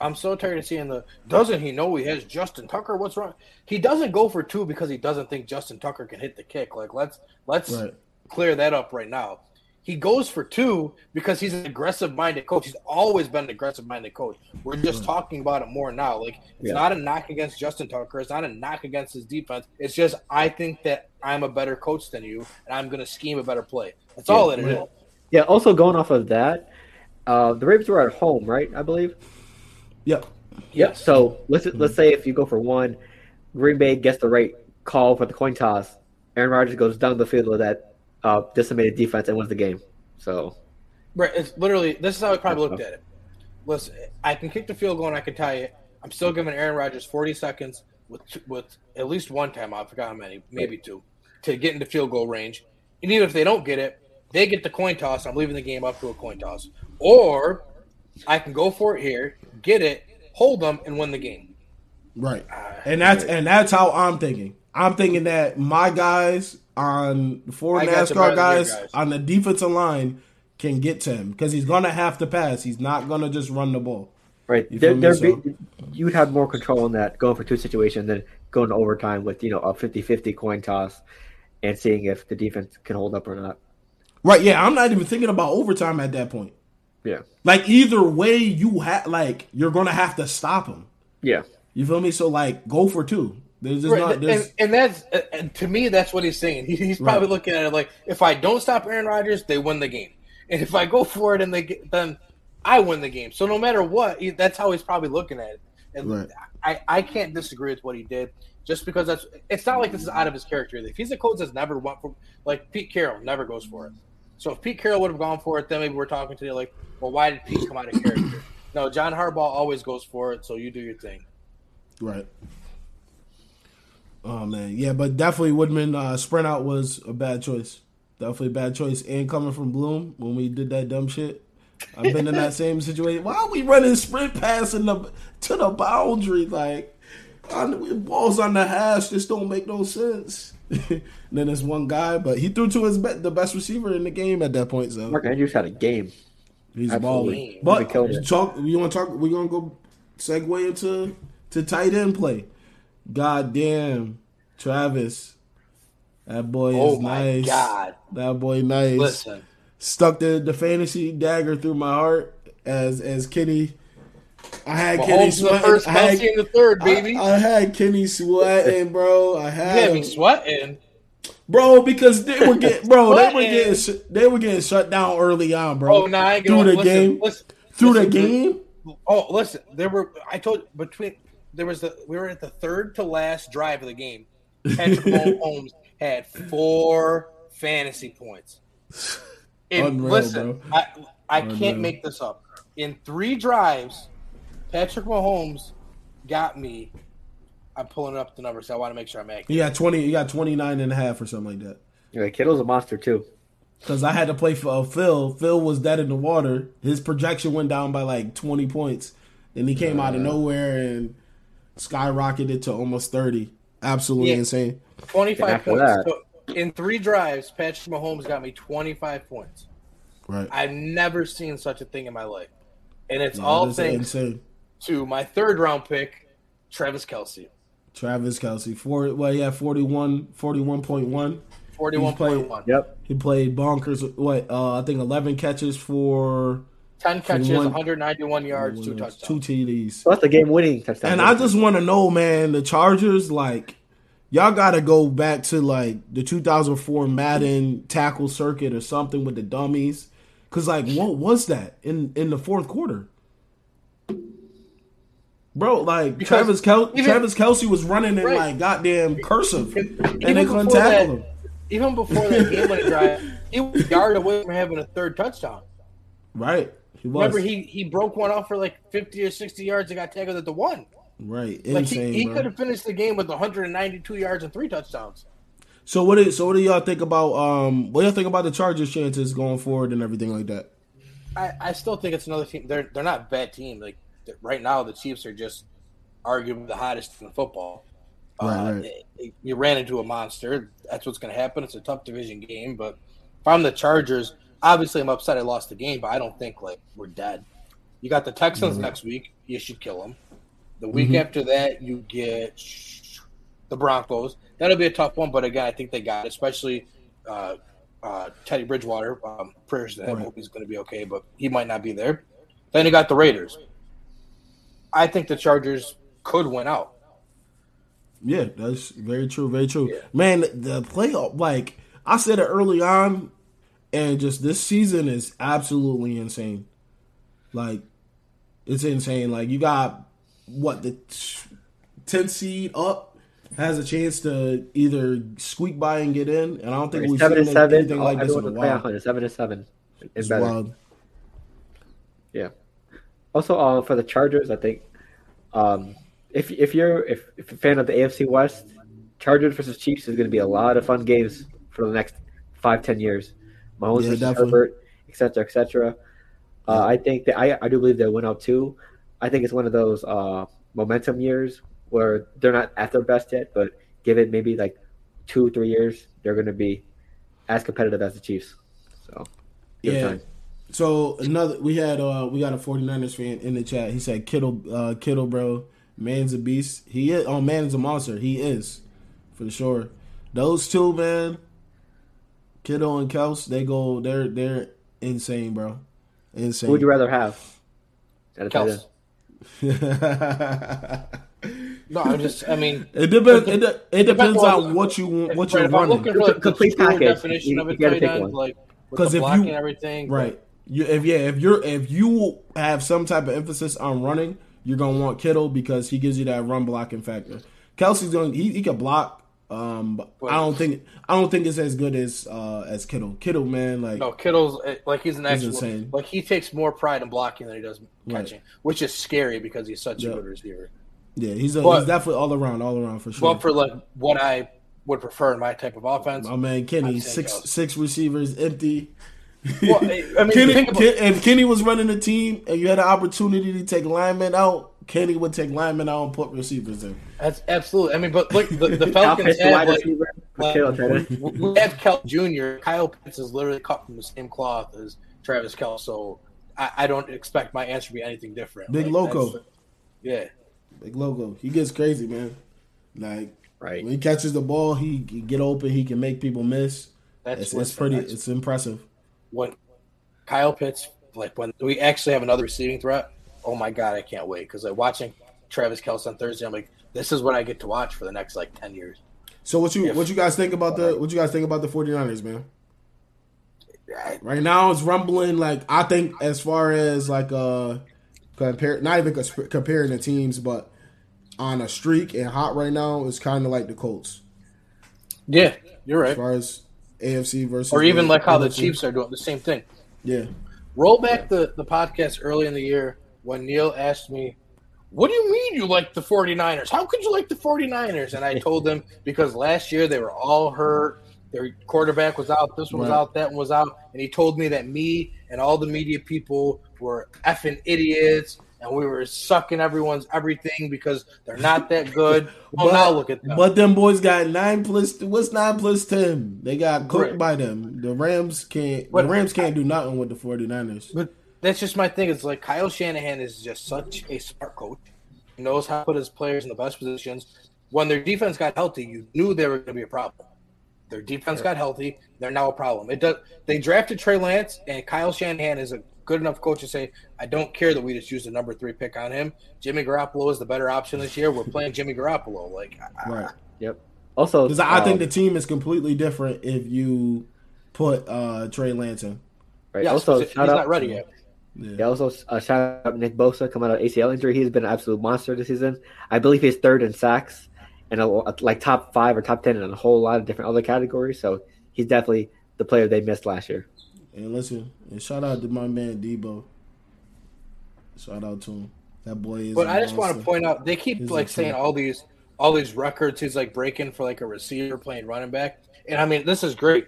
I'm so tired of seeing the. Doesn't he know he has Justin Tucker? What's wrong? He doesn't go for two because he doesn't think Justin Tucker can hit the kick. Like let's let's Right. Clear that up right now. He goes for two because he's an aggressive minded coach. He's always been an aggressive minded coach. We're just talking about it more now. Like it's Yeah. not a knock against Justin Tucker. It's not a knock against his defense. It's just I think that I'm a better coach than you, and I'm going to scheme a better play. That's all that it is. Yeah. Also, going off of that, uh, the Ravens were at home, right? I believe. Yep. Yes. So let's let's say if you go for one, Green Bay gets the right call for the coin toss. Aaron Rodgers goes down the field with that uh, decimated defense and wins the game. So Right. It's literally this is how I probably looked at it. Listen, I can kick the field goal, and I can tell you, I'm still giving Aaron Rodgers 40 seconds with with at least one time. I forgot how many, maybe two, to get into field goal range. And even if they don't get it, they get the coin toss. I'm leaving the game up to a coin toss. Or I can go for it here, get it, hold them, and win the game. Right. And that's and that's how I'm thinking. I'm thinking that my guys on the four I NASCAR you better than your guys, guys. on the defensive line can get to him because he's gonna have to pass. He's not gonna just run the ball. right, You there, feel me? there So- be, you'd have more control in that going for two situations than going to overtime with you know a 50-50 coin toss and seeing if the defense can hold up or not. Right. Yeah. I'm not even thinking about overtime at that point. Yeah, Like either way, you have like you're gonna have to stop him. yeah, You feel me? So like, go for two. There's just Right, not. and, There's, and that's and to me that's what he's saying. He, he's probably looking at it like if I don't stop Aaron Rodgers, they win the game, and if I go for it and they get, then I win the game. So no matter what, he, that's how he's probably looking at it. And Right. I I can't disagree with what he did. Just because that's it's not like this is out of his character. If he's a coach that's never went for like Pete Carroll never goes for it. So if Pete Carroll would have gone for it, then maybe we're talking today like, well, why did Pete come out of character? No, John Harbaugh always goes for it. So you do your thing. Right. Oh man, yeah, but definitely Woodman uh, sprint out was a bad choice. Definitely a bad choice. And coming from Bloom when we did that dumb shit, I've been in that same situation. Why are we running sprint pass in the to the boundary? Like on, balls on the hash just don't make no sense. then there's one guy, but he threw to his be- the best receiver in the game at that point. So Mark Andrews had a game. He's balling. But He's been killing it. talk. We want to talk. We're gonna go segue into to tight end play. God damn, Travis, that boy Oh is my nice. God. that boy nice. Listen. Stuck the the fantasy dagger through my heart as as Kenny. I had Kenny in the sweating. first, I had, in the third, baby. I, I had Kenny sweating, bro. I had him. sweating. bro, because they were getting, bro, they were getting, sh- they were getting shut down early on, bro. Oh, ain't through the listen, game, Listen, through the game. Oh, listen, there were. I told between there was the we were at the third to last drive of the game. Patrick Mahomes had four fantasy points. And Unreal, listen, bro. I I Unreal. can't make this up. In three drives, Patrick Mahomes got me. I'm pulling up the numbers. So I want to make sure I'm accurate. You got twenty, you got 29 and a half or something like that. Yeah, Kittle's a monster too. Because I had to play for uh, Phil. Phil was dead in the water. His projection went down by like 20 points. Then he came out of nowhere and skyrocketed to almost 30. Absolutely Yeah. insane. 25 points. that- So in three drives, Patrick Mahomes got me 25 points. Right. I've never seen such a thing in my life. And it's Yeah, all that's thanks insane. to my third round pick, Travis Kelce. Travis Kelce, four. Well, yeah, 41, 41.1. 41.1. Yep. He played bonkers. What? Uh, I think eleven catches for 10 catches, 41 191 yards, two touchdowns. two touchdowns. TDs. So that's the game winning touchdown. And I just want to know, man, the Chargers, like, y'all got to go back to like the 2004 Madden tackle circuit or something with the dummies, because like, what was that in in the fourth quarter? Bro, like Because Travis Kel- even- Travis Kelce was running in Right. like goddamn cursive, and they couldn't tackle that- him. Even before that game winning drive, he was a yard away from having a third touchdown. Right, he Remember, he, he broke one off for like 50 or 60 yards and got tackled at the one. right Like insane. he, he could have finished the game with 192 yards and three touchdowns. So what? Do, so what do y'all think about? Um, what do y'all think about the Chargers' chances going forward and everything like that? I, I still think it's another team. They're they're not a bad team. Like right now, the Chiefs are just arguably the hottest in football. Right, uh, right. it- it- you ran into a monster. That's what's going to happen. It's a tough division game, but if I'm the Chargers, obviously I'm upset I lost the game, but I don't think like we're dead. You got the Texans Mm-hmm. next week. You should kill them. The week Mhm. after that, you get the Broncos. That'll be a tough one, but again, I think they got it, especially uh, uh, Teddy Bridgewater. Um, prayers to him. Right. Hope he's going to be okay, but he might not be there. Then you got the Raiders. I think the Chargers could win out. Yeah, that's very true. Very true. Yeah. Man, the playoff, like I said it early on, and just this season is absolutely insane. Like, it's insane. Like, you got what the tenth seed up has a chance to either squeak by and get in, and I don't think we've seven seen seven. anything like this in a while. Seven and seven. It's It's better. wild. Yeah. Also, uh, for the Chargers, I think um, if if you're if, if a fan of the AFC West, Chargers versus Chiefs is going to be a lot of fun games for the next five ten years. Mahomes Yeah, versus. Herbert, et cetera, et cetera. Uh, I think that I I do believe they'll win out too. I think it's one of those uh, momentum years where they're not at their best yet, but give it maybe like two three years, they're going to be as competitive as the Chiefs. So Yeah. time. So another we had uh we got a 49ers fan in the chat. He said Kittle uh Kittle bro, man's a beast. He is oh man's a monster. He is. For sure. Those two, man, Kittle and Kels, they go they're they're insane, bro. Insane. Who would you rather have? At a Kels. No, I'm just. I mean, it depends it, de- it depends on- on what you want. what if, you're right, I'm running. looking for like the Complete pure package, definition you- of a you gotta tight end, one. like with 'Cause the if blocking you- and everything, Right. You if yeah, if you're if you have some type of emphasis on running, you're gonna want Kittle because he gives you that run blocking factor. Kelce's going he, he can block, um but I don't think I don't think it's as good as uh as Kittle. Kittle man, like No, Kittle's eh, like he's an insane. like he takes more pride in blocking than he does Right. catching, which is scary because he's such a good receiver. yeah, he's a, But- he's definitely all around, all around for sure. But for like what I would prefer in my type of offense, My man Kenny, six six receivers empty. Well, I- mean, Kenny, Ken, if Kenny was running the team and you had an opportunity to take linemen out, Kenny would take linemen out and put receivers in. that's absolutely. I mean, but look, the, the Falcons have wide like, receiver, like, Kittle, tight end. we have Kel Jr. Kyle Pitts is literally cut from the same cloth as Travis Kel, so I, I don't expect my answer to be anything different. Big Like, loco. Yeah, Big logo. He gets crazy, man. Like Right. when he catches the ball, he can get open. He can make people miss. that's It's, it's pretty. that's- It's impressive. when Kyle Pitts, like when we actually have another receiving threat, oh my god, I can't wait because like watching Travis Kelce on Thursday, I'm like, this is what I get to watch for the next like ten years. So what you If- what you guys think about the what you guys think about the 49ers, man? Right now it's rumbling like I think as far as like uh compare not even comparing the teams, but on a streak and hot right now it's kind of like the Colts Yeah, you're right. as far as AFC versus Or even the like how the. Chiefs are doing the same thing. Yeah, Roll back the, the podcast early in the year when Neil asked me, What do you mean you like the 49ers? How could you like the 49ers? And I told him because last year they were all hurt. Their quarterback was out, this one was Right. out, that one was out. And he told me that me and all the media people were effing idiots and we were sucking everyone's everything because they're not that good. Well, But- now look at them. but them boys got nine plus. What's nine plus ten? They got cooked Right. by them. The Rams can't. But- the Rams can't do nothing with the 49ers. But that's just my thing. It's like Kyle Shanahan is just such a smart coach. He knows how to put his players in the best positions. When their defense got healthy, you knew they were going to be a problem. Their defense got healthy; they're now a problem. It does. They drafted Trey Lance, and Kyle Shanahan is a good enough coach to say, "I don't care that we just used the number three pick on him. Jimmy Garoppolo is the better option this year. We're playing Jimmy Garoppolo. Like, I- Right. Yep. Also, Because I um, think the team is completely different if you put uh, Trey Lance in. right, yes, also he's shout not out. ready yet. Yeah, also uh, shout out Nick Bosa coming out of ACL injury. He's been an absolute monster this season. I believe he's third in sacks and a, like top five or top ten in a whole lot of different other categories. So he's definitely the player they missed last year. And listen, and shout out to my man Deebo. Shout out to him. That boy is. But a I just want to point out they keep He's like saying team. all these all these records he's like breaking for like a receiver playing running back. And I mean this is great.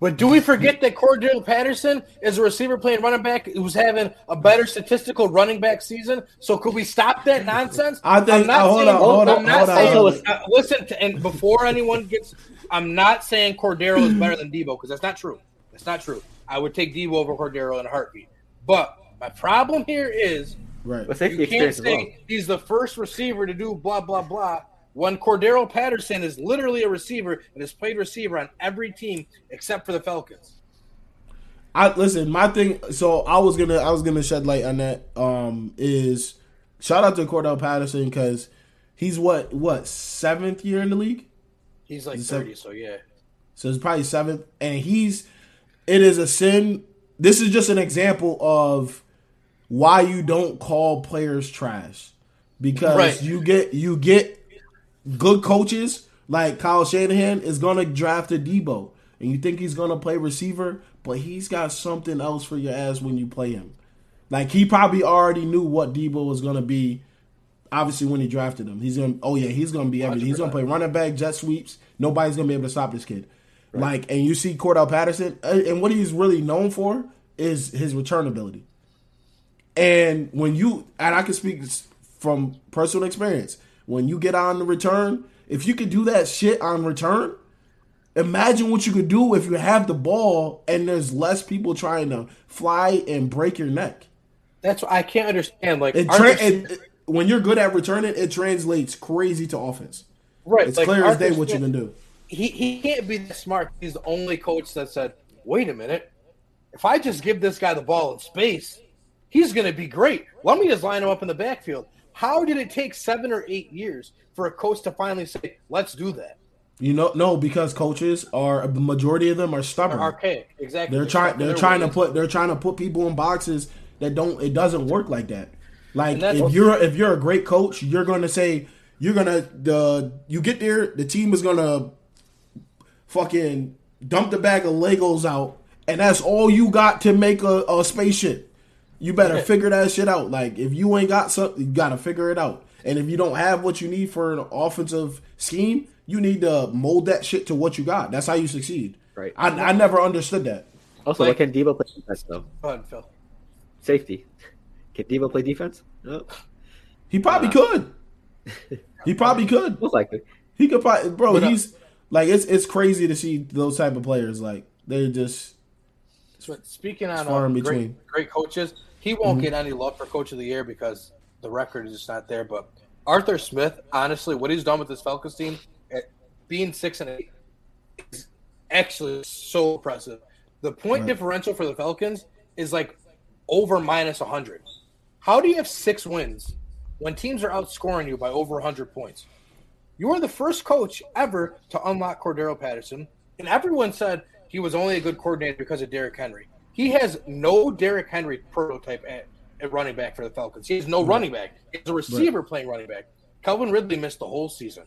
But do we forget that Cordarrelle Patterson is a receiver playing running back who's having a better statistical running back season? So could we stop that nonsense? I think- I'm not uh, hold saying, on, hold I'm on, not hold on, saying hold on. listen to and before anyone gets I'm not saying Cordarrelle is better than Deebo because that's not true. That's not true. I would take Deebo over Cordarrelle in a heartbeat. But my problem here is Right. But you can't experience well. say he's the first receiver to do blah blah blah when Cordarrelle Patterson is literally a receiver and has played receiver on every team except for the Falcons. I listen. My thing. So I was gonna. I was gonna shed light on that. Um, is shout out to Cordarrelle Patterson because he's what what seventh year in the league. He's like thirty, so yeah. So it's probably seventh, and he's. It is a sin. This is just an example of why you don't call players trash because Right. you get you get good coaches like Kyle Shanahan is gonna draft a Deebo, and you think he's gonna play receiver, but he's got something else for your ass when you play him. Like he probably already knew what Deebo was gonna be. Obviously, when he drafted him, he's gonna. Oh yeah, he's gonna be everything. He's gonna play running back, jet sweeps. Nobody's gonna be able to stop this kid. Like, and you see Cordarrelle Patterson, uh, and what he's really known for is his return ability. And when you, and I can speak from personal experience, when you get on the return, if you could do that shit on return, imagine what you could do if you have the ball and there's less people trying to fly and break your neck. That's what I can't understand. Like It, tra- it, it- when you're good at returning, it translates crazy to offense. right, It's like clear as day what you can do. he, he can't be that smart. He's the only coach that said, wait a minute. If I just give this guy the ball in space, he's going to be great. Let me just line him up in the backfield. How did it take seven or eight years for a coach to finally say, let's do that? You know, no, because coaches are the majority of them are They're stubborn. archaic. Exactly. They're trying. They're their trying to put. They're trying to put people in boxes that don't. It doesn't work like that. Like if you're if you're a great coach, you're going to say you're gonna the you get there. The team is gonna fucking dump the bag of Legos out, and that's all you got to make a, a spaceship. You better Yeah. figure that shit out. Like if you ain't got something, you gotta figure it out. And if you don't have what you need for an offensive scheme, you need to mold that shit to what you got. That's how you succeed. Right. I, I never understood that. Also, Like- what can Deebo play defense though? Go ahead, Phil. Safety. Can Deebo play defense? No. He probably Uh, could. He probably could. Most likely. He could probably, bro. But, uh, he's like it's it's crazy to see those type of players. Like they're just So speaking on far in great, between. Great coaches, he won't mm-hmm. get any love for coach of the year because the record is just not there. But Arthur Smith, honestly, what he's done with this Falcons team, at being six and eight, is actually so impressive. The point Right. differential for the Falcons is like over minus hundred. How do you have six wins when teams are outscoring you by over hundred points? You are the first coach ever to unlock Cordarrelle Patterson, and everyone said he was only a good coordinator because of Derrick Henry. He has no Derrick Henry prototype at, at running back for the Falcons. He has no right. running back. He's a receiver right. playing running back. Calvin Ridley missed the whole season.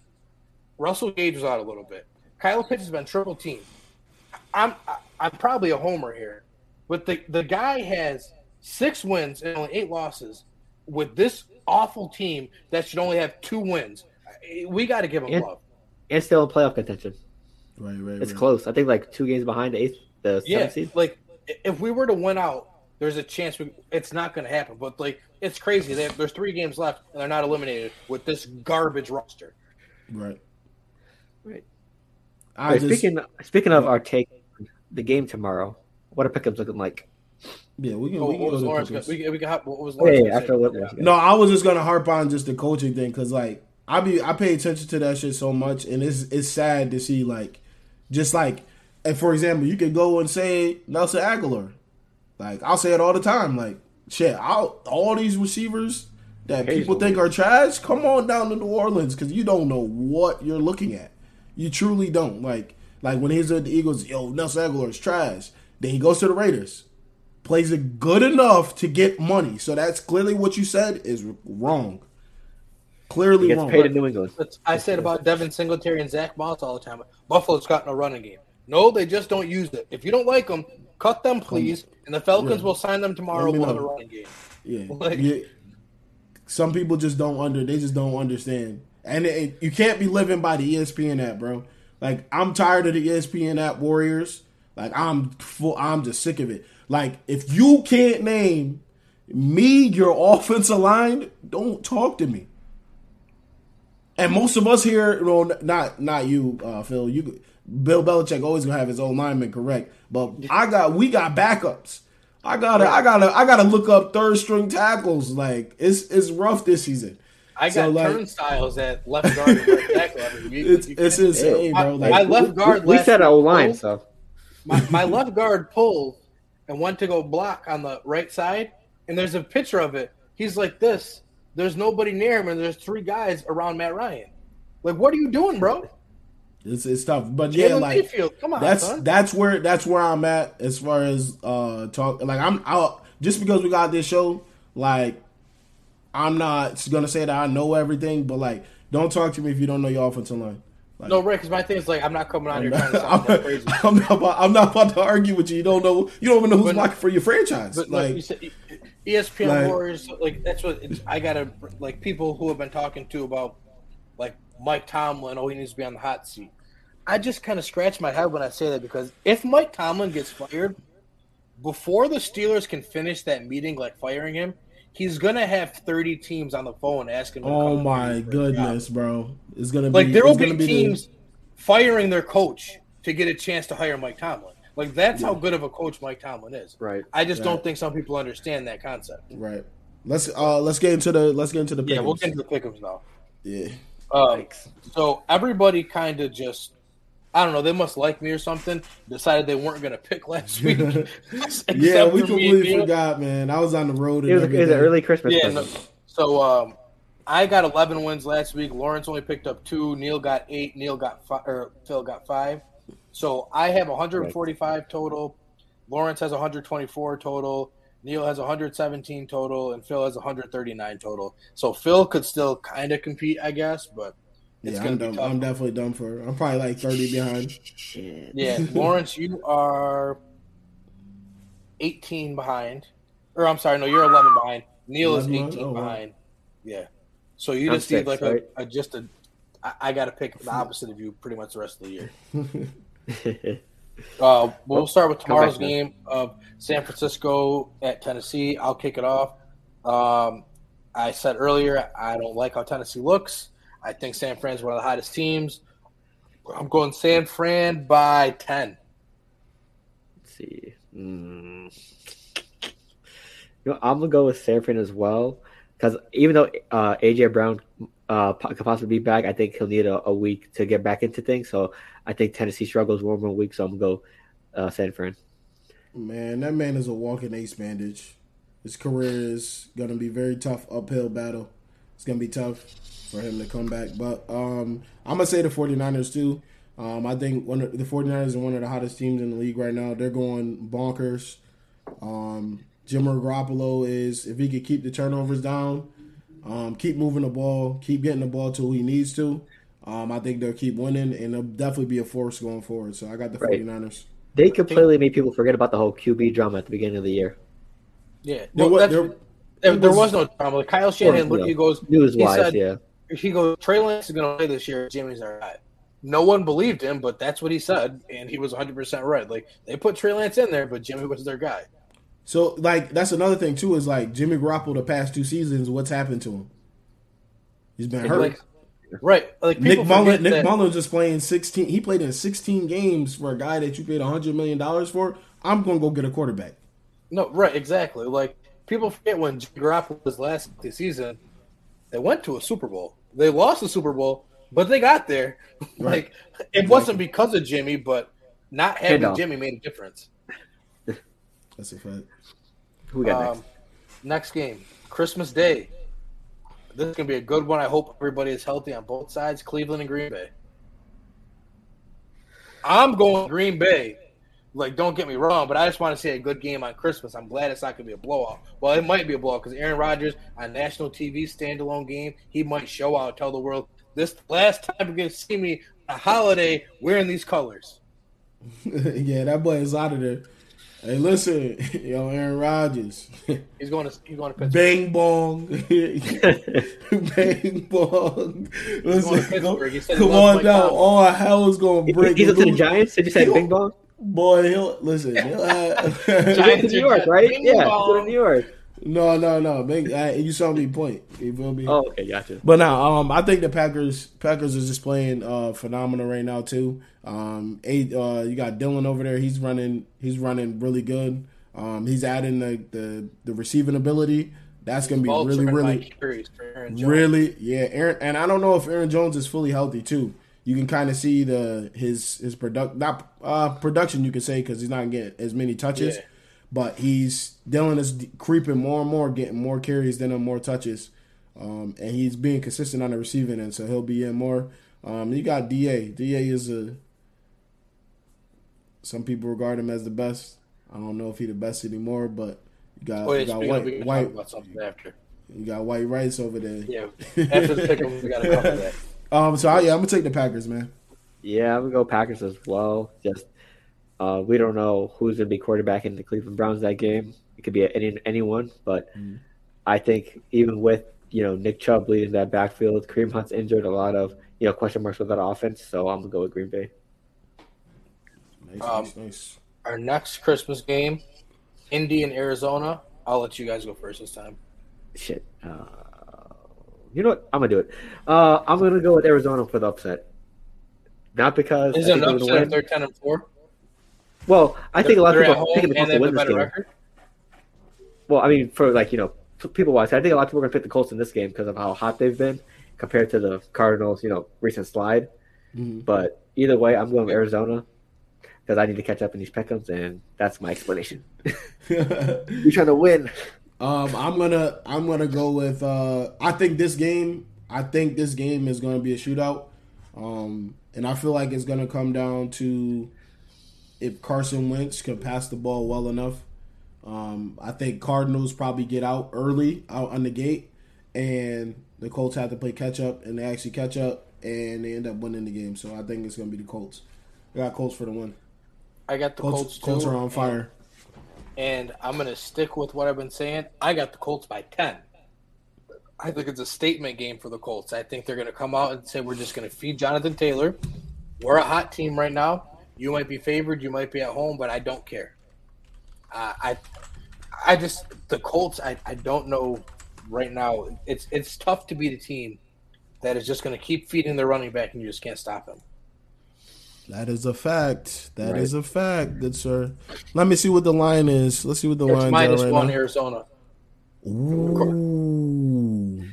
Russell Gage was out a little bit. Kyle Pitts has been triple team. I'm I'm probably a homer here, but the the guy has six wins and only eight losses with this awful team that should only have two wins. We got to give him and, love. And still in playoff contention. Right, right. It's right. close. I think like two games behind the eighth, the yeah, seed. Like if we were to win out, there's a chance we, it's not going to happen. But like it's crazy. Have, there's three games left and they're not eliminated with this garbage roster. Right. Right. Wait, just, speaking speaking of our take, the game tomorrow. What are pickups looking like? Yeah, we can. Oh, we can what, was Lawrence, we, we got, what was Lawrence? Yeah, after what, No, I was just gonna harp on just the coaching thing because like I be I pay attention to that shit so much, and it's it's sad to see like just like and for example, you could go and say Nelson Agholor. Like I'll say it all the time. Like shit, I'll, all these receivers that people think are trash, come on down to New Orleans because you don't know what you're looking at. You truly don't. Like like when he's at the Eagles, yo, Nelson Agholor is trash. Then he goes to the Raiders, plays it good enough to get money. So that's clearly what you said is wrong. Clearly he gets wrong. paid in New England. I said about Devin Singletary and Zach Moss all the time. Buffalo's got no running game. No, they just don't use it. If you don't like them, cut them, please. And the Falcons yeah. will sign them tomorrow. We'll have a running game. Yeah. Like, yeah. Some people just don't under. They just don't understand. And it, you can't be living by the ESPN app, bro. Like I'm tired of the ESPN app Warriors. Like I'm full. I'm just sick of it. Like if you can't name me your offensive line, don't talk to me. And most of us here, know, not not you, uh, Phil. You, Bill Belichick always gonna have his own lineman correct, but I got we got backups. I gotta I gotta I gotta look up third string tackles. Like it's it's rough this season. I got so, like, turnstiles at left guard and right tackle. You, it's it's insane, bro. Like, my left guard. We, we said O line, so my, my left guard pulled and went to go block on the right side, and there's a picture of it. He's like this. There's nobody near him, and there's three guys around Matt Ryan. Like, what are you doing, bro? It's, it's tough, but Jaylen yeah, like Mayfield. Come on, that's son. that's where that's where I'm at as far as uh talk. Like I'm out just because we got this show. Like I'm not gonna say that I know everything, but like don't talk to me if you don't know your offensive line. Like, no, Rick, because my thing is like I'm not coming on I'm here not, trying to sound I'm, crazy. I'm not, about, I'm not about to argue with you. You don't know. You don't even know who's blocking for your franchise. But like, like you said, ESPN like, Warriors, like that's what I gotta like. People who have been talking to about like Mike Tomlin. Oh, he needs to be on the hot seat. I just kind of scratch my head when I say that because if Mike Tomlin gets fired before the Steelers can finish that meeting, like firing him, he's gonna have 30 teams on the phone asking. oh my goodness, bro! It's gonna be like there will be, be teams the... firing their coach to get a chance to hire Mike Tomlin. Like that's yeah. how good of a coach Mike Tomlin is. Right. I just right. don't think some people understand that concept. Right. Let's uh let's get into the let's get into the yeah we'll get into the pickups now. Yeah. Um, so everybody kind of just I don't know. They must like me or something. Decided they weren't going to pick last week. yeah, we completely forgot, man. I was on the road. it was, it was an early Christmas. Yeah. No, so um, I got 11 wins last week. Lawrence only picked up two. Neil got eight. Neil got five. Or Phil got five. So I have 145 right. total. Lawrence has 124 total. Neil has 117 total, and Phil has 139 total. So Phil could still kind of compete, I guess, but it's yeah, I'm, dumb, I'm definitely done for. I'm probably like 30 behind. Yeah, Lawrence, you are 18 behind. Or I'm sorry, no, you're 11 behind. Neil is 18 oh, behind. Wow. Yeah. So you I'm just six, need like right? a, a, just a. I, I got to pick the opposite of you pretty much the rest of the year. uh, we'll start with tomorrow's game of San Francisco at Tennessee. I'll kick it off. Um, I said earlier I don't like how Tennessee looks. I think San Fran's one of the hottest teams. I'm going San Fran by 10. Let's see. Mm. You know, I'm going to go with San Fran as well because even though uh, AJ Brown uh, could possibly be back, I think he'll need a, a, week to get back into things. So I think Tennessee struggles one more week, so I'm going to go uh, San Fran. Man, that man is a walking ace bandage. His career is going to be very tough uphill battle. it's gonna be tough for him to come back. But um, I'm gonna say the 49ers too. Um, I think one of the 49ers are one of the hottest teams in the league right now. They're going bonkers. Um, Jimmy Garoppolo is if he could keep the turnovers down, um, keep moving the ball, keep getting the ball to who he needs to. Um, I think they'll keep winning, and they'll definitely be a force going forward. So I got the Right. 49ers. They completely made people forget about the whole QB drama at the beginning of the year. Yeah, There well, there- there, it there was- was no drama. Kyle Shanahan Or, you literally know, goes, News He wise, said- yeah. he goes, Trey Lance is going to play this year. Jimmy's our guy. No one believed him, but that's what he said, and he was 100 percent right. Like they put Trey Lance in there, but Jimmy was their guy. So like that's another thing too is like Jimmy Garoppolo the past two seasons. What's happened to him? He's been hurt. Like, right? Like Nick people Mullen, forget Nick that- Mullen just playing sixteen. He played in sixteen games for a guy that you paid hundred million dollars for. I'm gonna go get a quarterback. No, right, exactly. Like people forget when Jimmy Garoppolo was last this season, they went to a Super Bowl. They lost the Super Bowl, but they got there. Right. Like it wasn't because of Jimmy, but not having Handoff. Jimmy made a difference. That's a fact. Who we got next? Um, next game, Christmas Day. This is gonna be a good one. I hope everybody is healthy on both sides. Cleveland and Green Bay. I'm going Green Bay. Like, don't get me wrong, but I just want to see a good game on Christmas. I'm glad it's not gonna be a blowout. Well, it might be a blowout because Aaron Rodgers on national TV standalone game, he might show out, tell the world this last time you're gonna see me on a holiday wearing these colors. yeah, that boy is out of there. Hey, listen, yo, Aaron Rodgers, He's going to he's going to Pittsburgh. bang bong, bang bong. Listen, go, Pittsburgh. He said he come on down. Tomlin. All hell is gonna break. He's up to the. Giants. Did you say He'll- Bing Bong? Boy, he'll listen. He'll have, Giants to New York, right? Bing Yeah, he's going to New York. No, no, no. Big, uh, you saw me point. You feel me? Oh, okay, gotcha. But now, um, I think the Packers Packers is just playing uh, phenomenal right now too. Um, eight, uh, you got Dillon over there. He's running. He's running really good. Um, he's adding the, the the receiving ability. That's gonna be Bolts really, really, buy carries for Aaron Jones. really, yeah. Aaron, and I don't know if Aaron Jones is fully healthy too. You can kind of see the his his product not uh, production you could say because he's not getting as many touches, Yeah. But he's Dillon is creeping more and more, getting more carries than him, more touches, um, and he's being consistent on the receiving end, so he'll be in more. Um, you got Da. Da is a some people regard him as the best. I don't know if he's the best anymore, but you got, Oh, yeah, you got speaking of, we white can talk about something after. you got white rice over there. Yeah, after the pick 'em, we got to cover that. Um, so I, yeah, I'm gonna take the Packers, man. Yeah, I'm gonna go Packers as well. Just uh, we don't know who's gonna be quarterback in the Cleveland Browns that game. It could be any anyone, but Mm. I think even with you know Nick Chubb leading that backfield, Kareem Hunt's injured, a lot of you know question marks with that offense. So I'm gonna go with Green Bay. Nice, Um, nice, nice. Our next Christmas game, Indy and Arizona. I'll let you guys go first this time. Shit. Uh, you know what? I'm gonna do it. Uh, I'm gonna go with Arizona for the upset. Not because Is it an upset if they're ten and four? Well, I think a lot of They're at people home think the and Colts they will win this game. record. Well, I mean, for like you know, people wise, I think a lot of people are gonna pick the Colts in this game because of how hot they've been compared to the Cardinals. You know, recent slide. Mhm. But either way, I'm going with Arizona because I need to catch up in these pickums, and that's my explanation. You're trying to win. um, I'm gonna I'm gonna go with. Uh, I think this game. I think this game is gonna be a shootout. Um, and I feel like it's gonna come down to if Carson Wentz can pass the ball well enough. Um, I think Cardinals probably get out early out on the gate, and the Colts have to play catch up, and they actually catch up, and they end up winning the game. So I think it's gonna be the Colts. I got Colts for the win. I got the Colts, Colts. Colts are on fire. and I'm gonna stick with what I've been saying. I got the Colts by ten. I think it's a statement game for the Colts. I think they're gonna come out and say we're just gonna feed Jonathan Taylor. We're a hot team right now. You might be favored, you might be at home, but I don't care. Uh, I, I just the Colts. I, I don't know right now. It's it's tough to be the team that is just gonna keep feeding their running back and you just can't stop him. That is a fact. That is Right. a fact, good sir. Let me see what the line is. Let's see what the It's line minus right one now. Arizona. Ooh.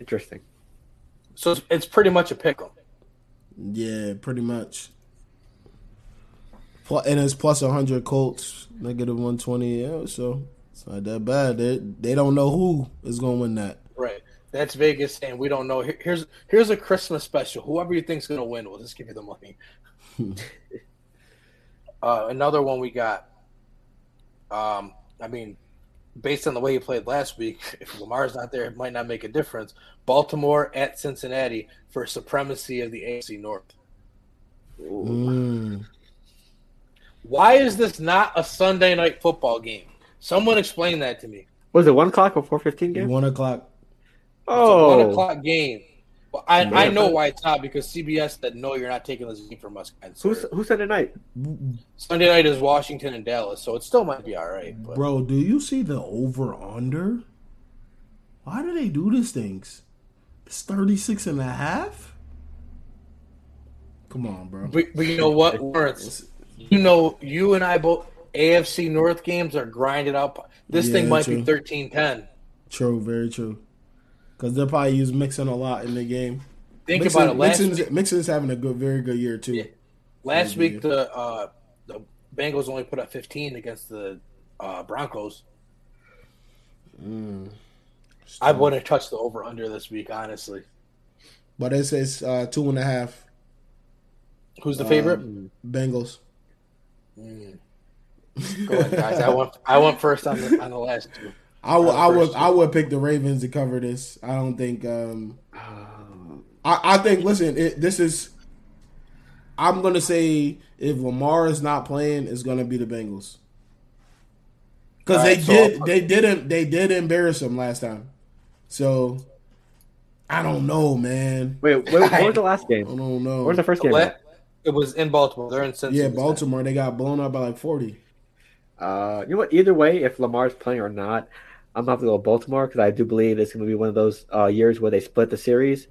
Interesting. So it's, it's pretty much a pick 'em. Yeah, pretty much. And it's plus 100 Colts, negative 120. Yeah, so It's not that bad. They they don't know who is going to win that. Right. That's Vegas saying we don't know. Here's here's a Christmas special. Whoever you think's gonna win, we'll just give you the money. uh, another one we got. Um, I mean, based on the way he played last week, if Lamar's not there, it might not make a difference. Baltimore at Cincinnati for supremacy of the AFC North. Mm. Why is this not a Sunday night football game? Someone explain that to me. Was it one o'clock or four fifteen game? One o'clock. It's a Oh, one o'clock game. Well, I, I know why it's not because CBS said no, you're not taking this game from us. guys." who's who said tonight? Sunday night is Washington and Dallas, so it still might be all right. But Bro, do you see the over under? Why do they do these things? It's 36 and a half? Come on, bro. but, but you know what, Lawrence? You know, you and I both AFC North games are grinded up. This Yeah, thing might true. be 13-10. True, very true. Because they'll probably use Mixon a lot in the game. Think Mixon, about it. Last Mixon's, week, Mixon's having a good, very good year too. Yeah. last week the uh, the Bengals only put up 15 against the uh, Broncos. Mm. I wouldn't touch the over under this week, honestly. But it's says uh, two and a half Who's the favorite? Um, Bengals. Mm. Go ahead, guys. I went I went first on the on the last two. I would, Uh, I would. I would pick the Ravens to cover this. I don't think. Um, Oh, I, I think. Listen, it, this is. I'm gonna say if Lamar is not playing, it's gonna be the Bengals. Because they right, did, I'll they didn't, they did embarrass him last time. So, I don't know, man. wait, wait, what was the last game? I game? don't know. Where's the first game? Let- It was in Baltimore. They're in Cincinnati. yeah, Baltimore. They got blown up by like forty. Uh, you know what? Either way, if Lamar's playing or not, I'm gonna have to go with Baltimore because I do believe it's gonna be one of those uh, years where they split the series.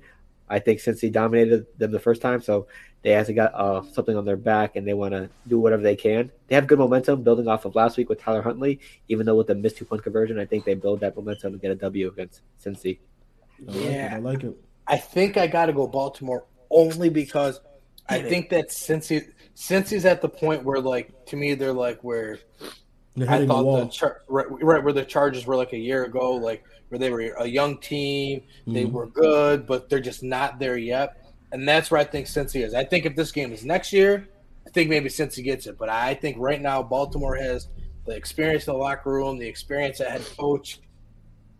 I think since he dominated them the first time, so they actually got uh, something on their back and they want to do whatever they can. They have good momentum building off of last week with Tyler Huntley. Even though with the missed two point conversion, I think they build that momentum and get a W against Cincy. I like it. Yeah. I like it. I think I got to go Baltimore only because I think that since he since he's at the point where like to me they're like where They're I the thought wall. the char- right, right where the Chargers were like a year ago, like where they were a young team, they Mhm. were good, but they're just not there yet. And that's where I think Cincy is. I think if this game is next year, I think maybe Cincy gets it. But I think right now Baltimore has the experience in the locker room, the experience at head coach.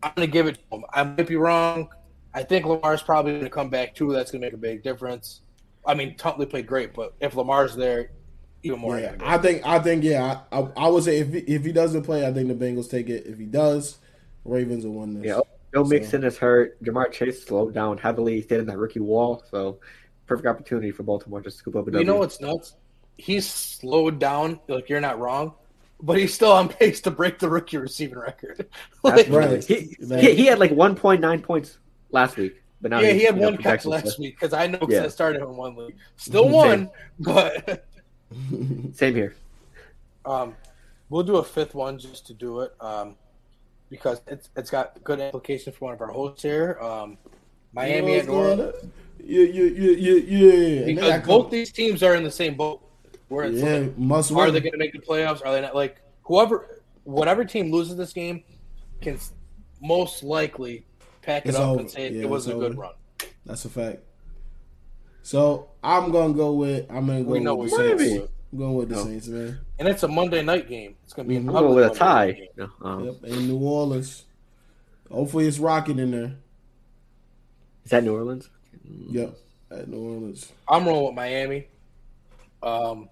I'm gonna give it to them. I might be wrong. I think Lamar's probably gonna come back too. That's gonna make a big difference. I mean, Huntley played great, but if Lamar's there, even more. Yeah, I I think I think yeah. I, I, I would say if he, if he doesn't play, I think the Bengals take it. If he does, Ravens will win this. Yeah, Joe So- Mixon is hurt. Ja'Marr Chase slowed down heavily. He stayed in that rookie wall, so perfect opportunity for Baltimore to scoop up a You W. know what's nuts? He's slowed down. Like you're not wrong, but he's still on pace to break the rookie receiving record. like, That's Right. He, he, he had like 1.9 points last week, but now yeah, he had one catch last week because I know because Yeah. I started him in one league. Still one, but Same here. um, we'll do a fifth one just to do it um, because it's it's got good implications for one of our hosts here. Um, Miami You at know New what's going on? Yeah, yeah, yeah, yeah, yeah. Because got both these teams are in the same boat. Where it's yeah, like, must are win. they going to make the playoffs? Are they not? Like whoever, whatever team loses this game, can most likely pack it It's up over. and say Yeah, it was it's a good over. run. That's a fact. So I'm gonna go with I'm gonna go We know with the Saints. Miami. I'm going with the No. Saints, man. And it's a Monday night game. It's going to be an Mhm. I'm going with a tie. No, um, Yep, in New Orleans. Hopefully it's rocking in there. Is that New Orleans? Yep, at New Orleans. I'm rolling with Miami. Um,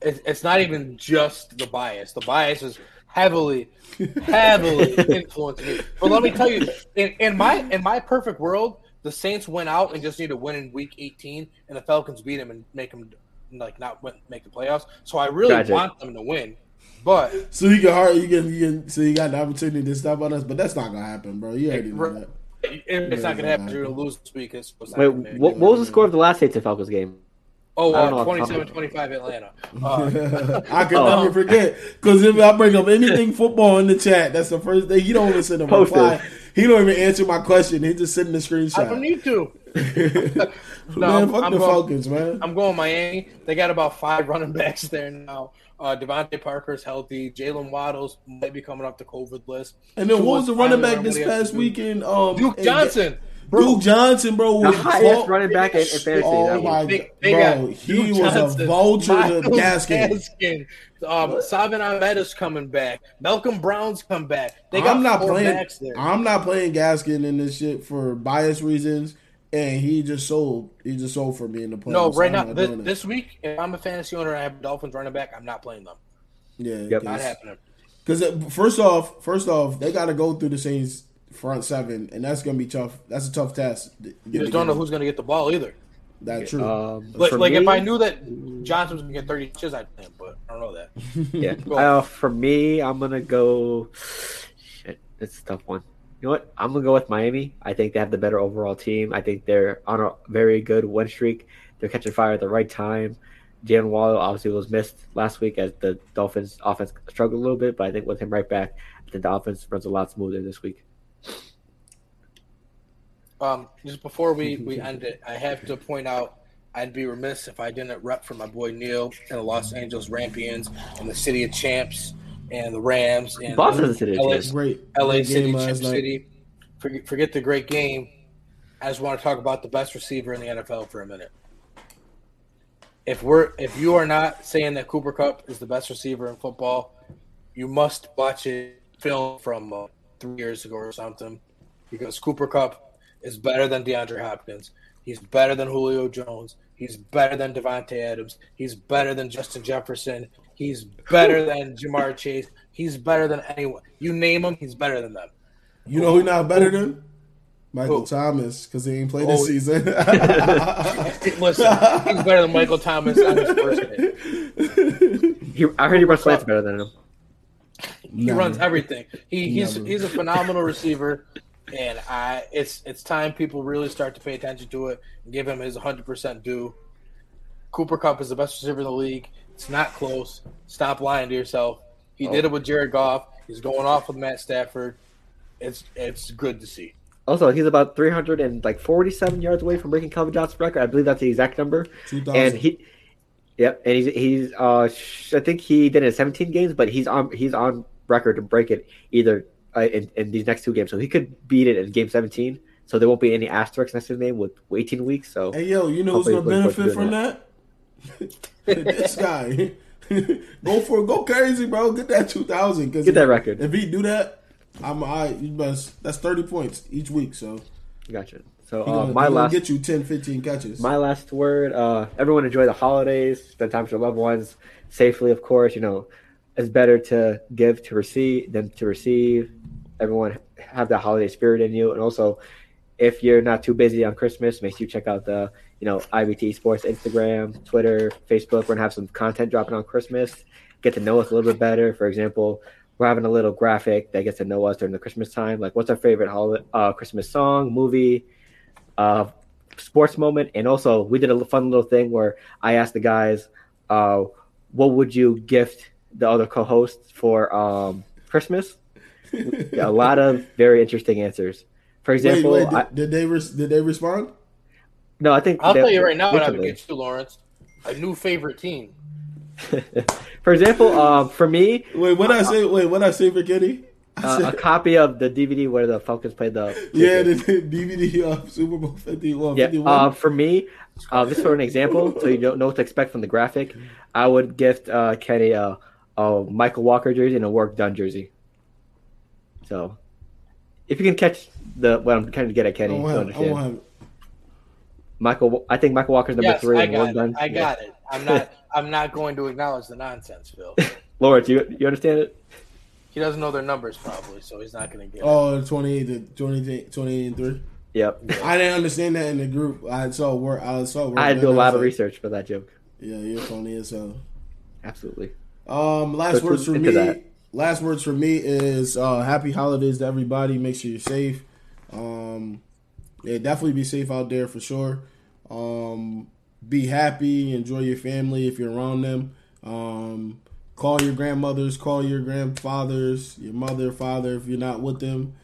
it, it's not even just the bias. The bias is heavily, heavily influencing me. But let me tell you, in, in my in my perfect world, the Saints went out and just need to win in Week 18, and the Falcons beat them and make them like not win, make the playoffs. So I really Tragic. want them to win, but So you can hard you can, you can so you got the opportunity to stop on us, but that's not gonna happen, bro. You already know that. it, it's not going to happen. You're going to lose this week. It's, it's Wait, what, what was the score of the last Saints and Falcons game? Oh, I don't know uh, off the top of 27 25 Atlanta. Uh, I can Oh. never forget because if I bring up anything football in the chat, that's the first thing you don't listen to Post reply. He don't even answer my question. He just sending the screenshot. I don't need to. no, man, I'm, fuck I'm the going, Falcons, man. I'm going Miami. They got about five running backs there now. Uh, DeVante Parker's healthy. Jaylen Waddles might be coming off the COVID list. and then what was the running back this what he has past weekend? Um, Duke and- Johnson. Duke Johnson, bro, The was highest vul- running back in, in fantasy. Oh that my was. They, god, they bro, got he Duke was Johnson, a vulture to Myles Gaskin. Gaskin. Um, Salvon Ahmed is coming back. Malcolm Brown's come back. They got I'm not playing. backs. I'm not playing Gaskin in this shit for bias reasons, and he just sold. He just sold for me in the playoffs. no, right I'm now, this, this week, if I'm a fantasy owner I have Dolphins running back, I'm not playing them. yeah, Yep. Not happening. Because first off, first off, they got to go through the Saints front seven, and that's gonna be tough. That's a tough test. You just don't know who's going to get the ball either. That's true. Um, Like, for like if I knew that Johnson was going to get 30 touches, I'd play him, but I don't know that. Yeah. Go. Uh, for me, I'm gonna go. Shit, it's a tough one. You know what? I'm gonna go with Miami. I think they have the better overall team. I think they're on a very good win streak. They're catching fire at the right time. Jaylen Waddle obviously was missed last week as the Dolphins offense struggled a little bit, but I think with him right back, I think the offense runs a lot smoother this week. Um, just before we, we end it, I have to point out I'd be remiss if I didn't rep for my boy Neil and the Los Angeles Rampions and the City of Champs and the Rams and Boston's the City of LA, Great, LA great City, game Chip. City. Forget, forget the great game. I just want to talk about the best receiver in the NFL for a minute. If we're if you are not saying that Cooper Kupp is the best receiver in football, you must watch it film from uh, three years ago or something, because Cooper Kupp is better than DeAndre Hopkins. He's better than Julio Jones. He's better than Davante Adams. He's better than Justin Jefferson. He's better than Ja'Marr Chase. He's better than anyone. You name him, he's better than them. You know who not better than Michael Who? Thomas because he ain't played this Oh. season. Listen, he's better than Michael Thomas on his first hit. He, I heard he runs slants better than him. He Never. runs everything. He, he's Never. he's a phenomenal receiver, and I it's it's time people really start to pay attention to it and give him his 100 percent due. Cooper Kupp is the best receiver in the league. It's not close. Stop lying to yourself. He did it with Jared Goff. He's going off with Matt Stafford. It's it's good to see. Also, he's about 347 yards away from breaking Calvin Johnson's record. I believe that's the exact number. 2000. and he yep and he's he's uh sh- i think he did it in 17 games but he's on he's on record to break it either uh, in, in these next two games so he could beat it in game 17 so there won't be any asterisks next to his name with 18 weeks so Hey yo, you know who's gonna benefit from to that? this guy. go for go crazy, bro. Get that two thousand. Get that record. If he do that, I'm I. You best. That's thirty points each week. So gotcha so uh, gonna, my last get you 10, 15 catches. my last word uh everyone enjoy the holidays spend time with your loved ones safely of course you know it's better to give to receive than to receive everyone have that holiday spirit in you. And also if you're not too busy on christmas make sure you check out the you know ibt sports instagram twitter facebook. We're gonna have some content dropping on christmas. Get to know us a little bit better. For example we're having a little graphic that gets to know us during the christmas time. Like what's our favorite holiday uh, christmas song movie uh, sports moment? And also we did a fun little thing where i asked the guys uh, what would you gift the other co-hosts for um, christmas a lot of very interesting answers. for example wait. Did, I, did they res- did they respond? no i think I'll they- tell you right now what I would recently. get you, Lawrence. A new favorite team. for example um, for me Wait, what I say? Wait, what I say for Kenny? Uh, a copy of the dvd where the falcons played the yeah, the, the DVD of Super Bowl 51. Yeah, uh, for me, uh, just for an example, so you don't know what to expect from the graphic, I would gift uh, Kenny a, a Michael Walker jersey and a Warrick Dunn jersey. So, if you can catch the what I'm trying to get at I Kenny, won't to I understand. won't Michael, I think Michael Walker's number yes, three I got it. done. I Yeah. got it. I'm not. I'm not going to acknowledge the nonsense, Phil. Lawrence, you you understand it? He doesn't know their numbers probably, so he's not going to get it. Oh, 28 to 28, 28 and 3. Yep. I didn't understand that in the group. I saw work. I saw work. I had to do a lot was of like, research for that joke. Yeah, you're funny as hell. Absolutely. Um, last So words for me. that. Last words for me is uh, happy holidays to everybody. Make sure you're safe. Um, yeah, definitely be safe out there for sure. Um, be happy. Enjoy your family if you're around them. Um, call your grandmothers. Call your grandfathers. Your mother, father if you're not with them.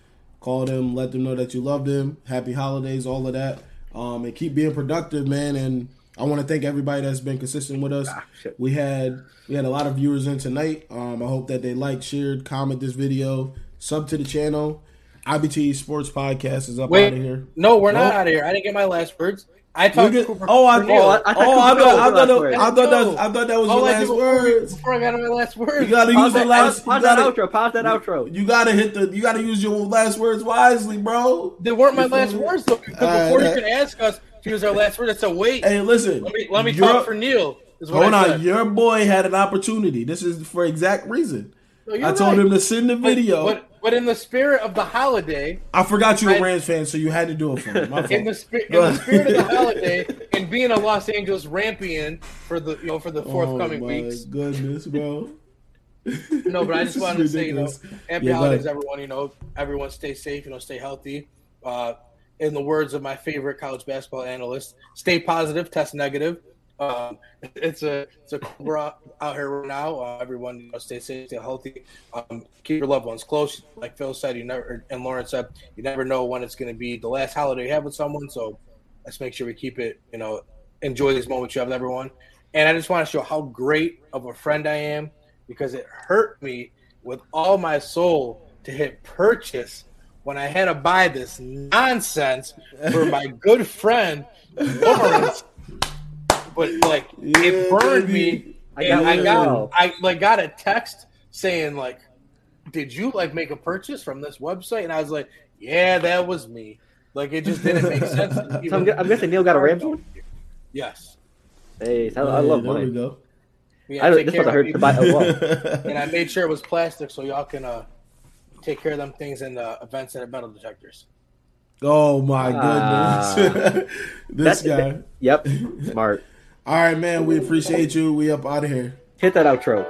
Call them, let them know that you love them. Happy holidays, all of that. Um, and keep being productive, man. And I want to thank everybody that's been consistent with us. Ah. We had we had a lot of viewers in tonight. Um, I hope that they liked, shared, comment this video, sub to the channel. IBT Sports Podcast is up Wait, out of here. No, we're not out of here. I didn't get my last words. I talked get- Cooper. oh, I, Cooper oh, I, I thought oh, I thought, I thought, that, I thought that, was, I thought that was All your last did before, words. before I got my last words. You gotta Pause use the that, last. pause, pause You that gotta, outro. Pause that outro. you gotta hit the. You gotta use your last words wisely, bro. They weren't my last words though. Because before you that- could ask us to use our last word, it's a wait. Hey, listen. let me let me talk for Neil. Hold on, your boy had an opportunity. This is for exact reason. No, I told right. him to send the video. But, but in the spirit of the holiday, I forgot you were a Rams fan, so you had to do it for me. In the, spi- in the spirit of the holiday, and being a Los Angeles Rampian for the you know for the forthcoming oh, my weeks. goodness, bro. No, but I just wanted to say, you know, happy Yeah, holidays, everyone. You know, everyone stay safe. You know, stay healthy. Uh, in the words of my favorite college basketball analyst, stay positive, test negative. Um, it's a it's a cobra out here right now. Uh, everyone, you know, stay safe, stay healthy. Um, keep your loved ones close. Like Phil said, you never and Lauren said, you never know when it's going to be the last holiday you have with someone. So let's make sure we keep it. You know, enjoy these moments you have with everyone. And I just want to show how great of a friend I am because it hurt me with all my soul to hit purchase when I had to buy this nonsense for my good friend Lawrence. But like Yeah, it burned baby. me. I got I got. I like got a text saying like, "Did you like make a purchase from this website?" And I was like, "Yeah, that was me." Like it just didn't make sense. So I'm, I'm guessing Neil got a Rams one. Yes. Hey, I, I love there we go. We I gotta don't, this care was I heard it. to buy a well. and I made sure it was plastic so y'all can uh, take care of them things in the events and the metal detectors. oh my Ah. goodness, this That's- guy. Yep, smart. All right, man. We appreciate you. We up out of here. Hit that outro.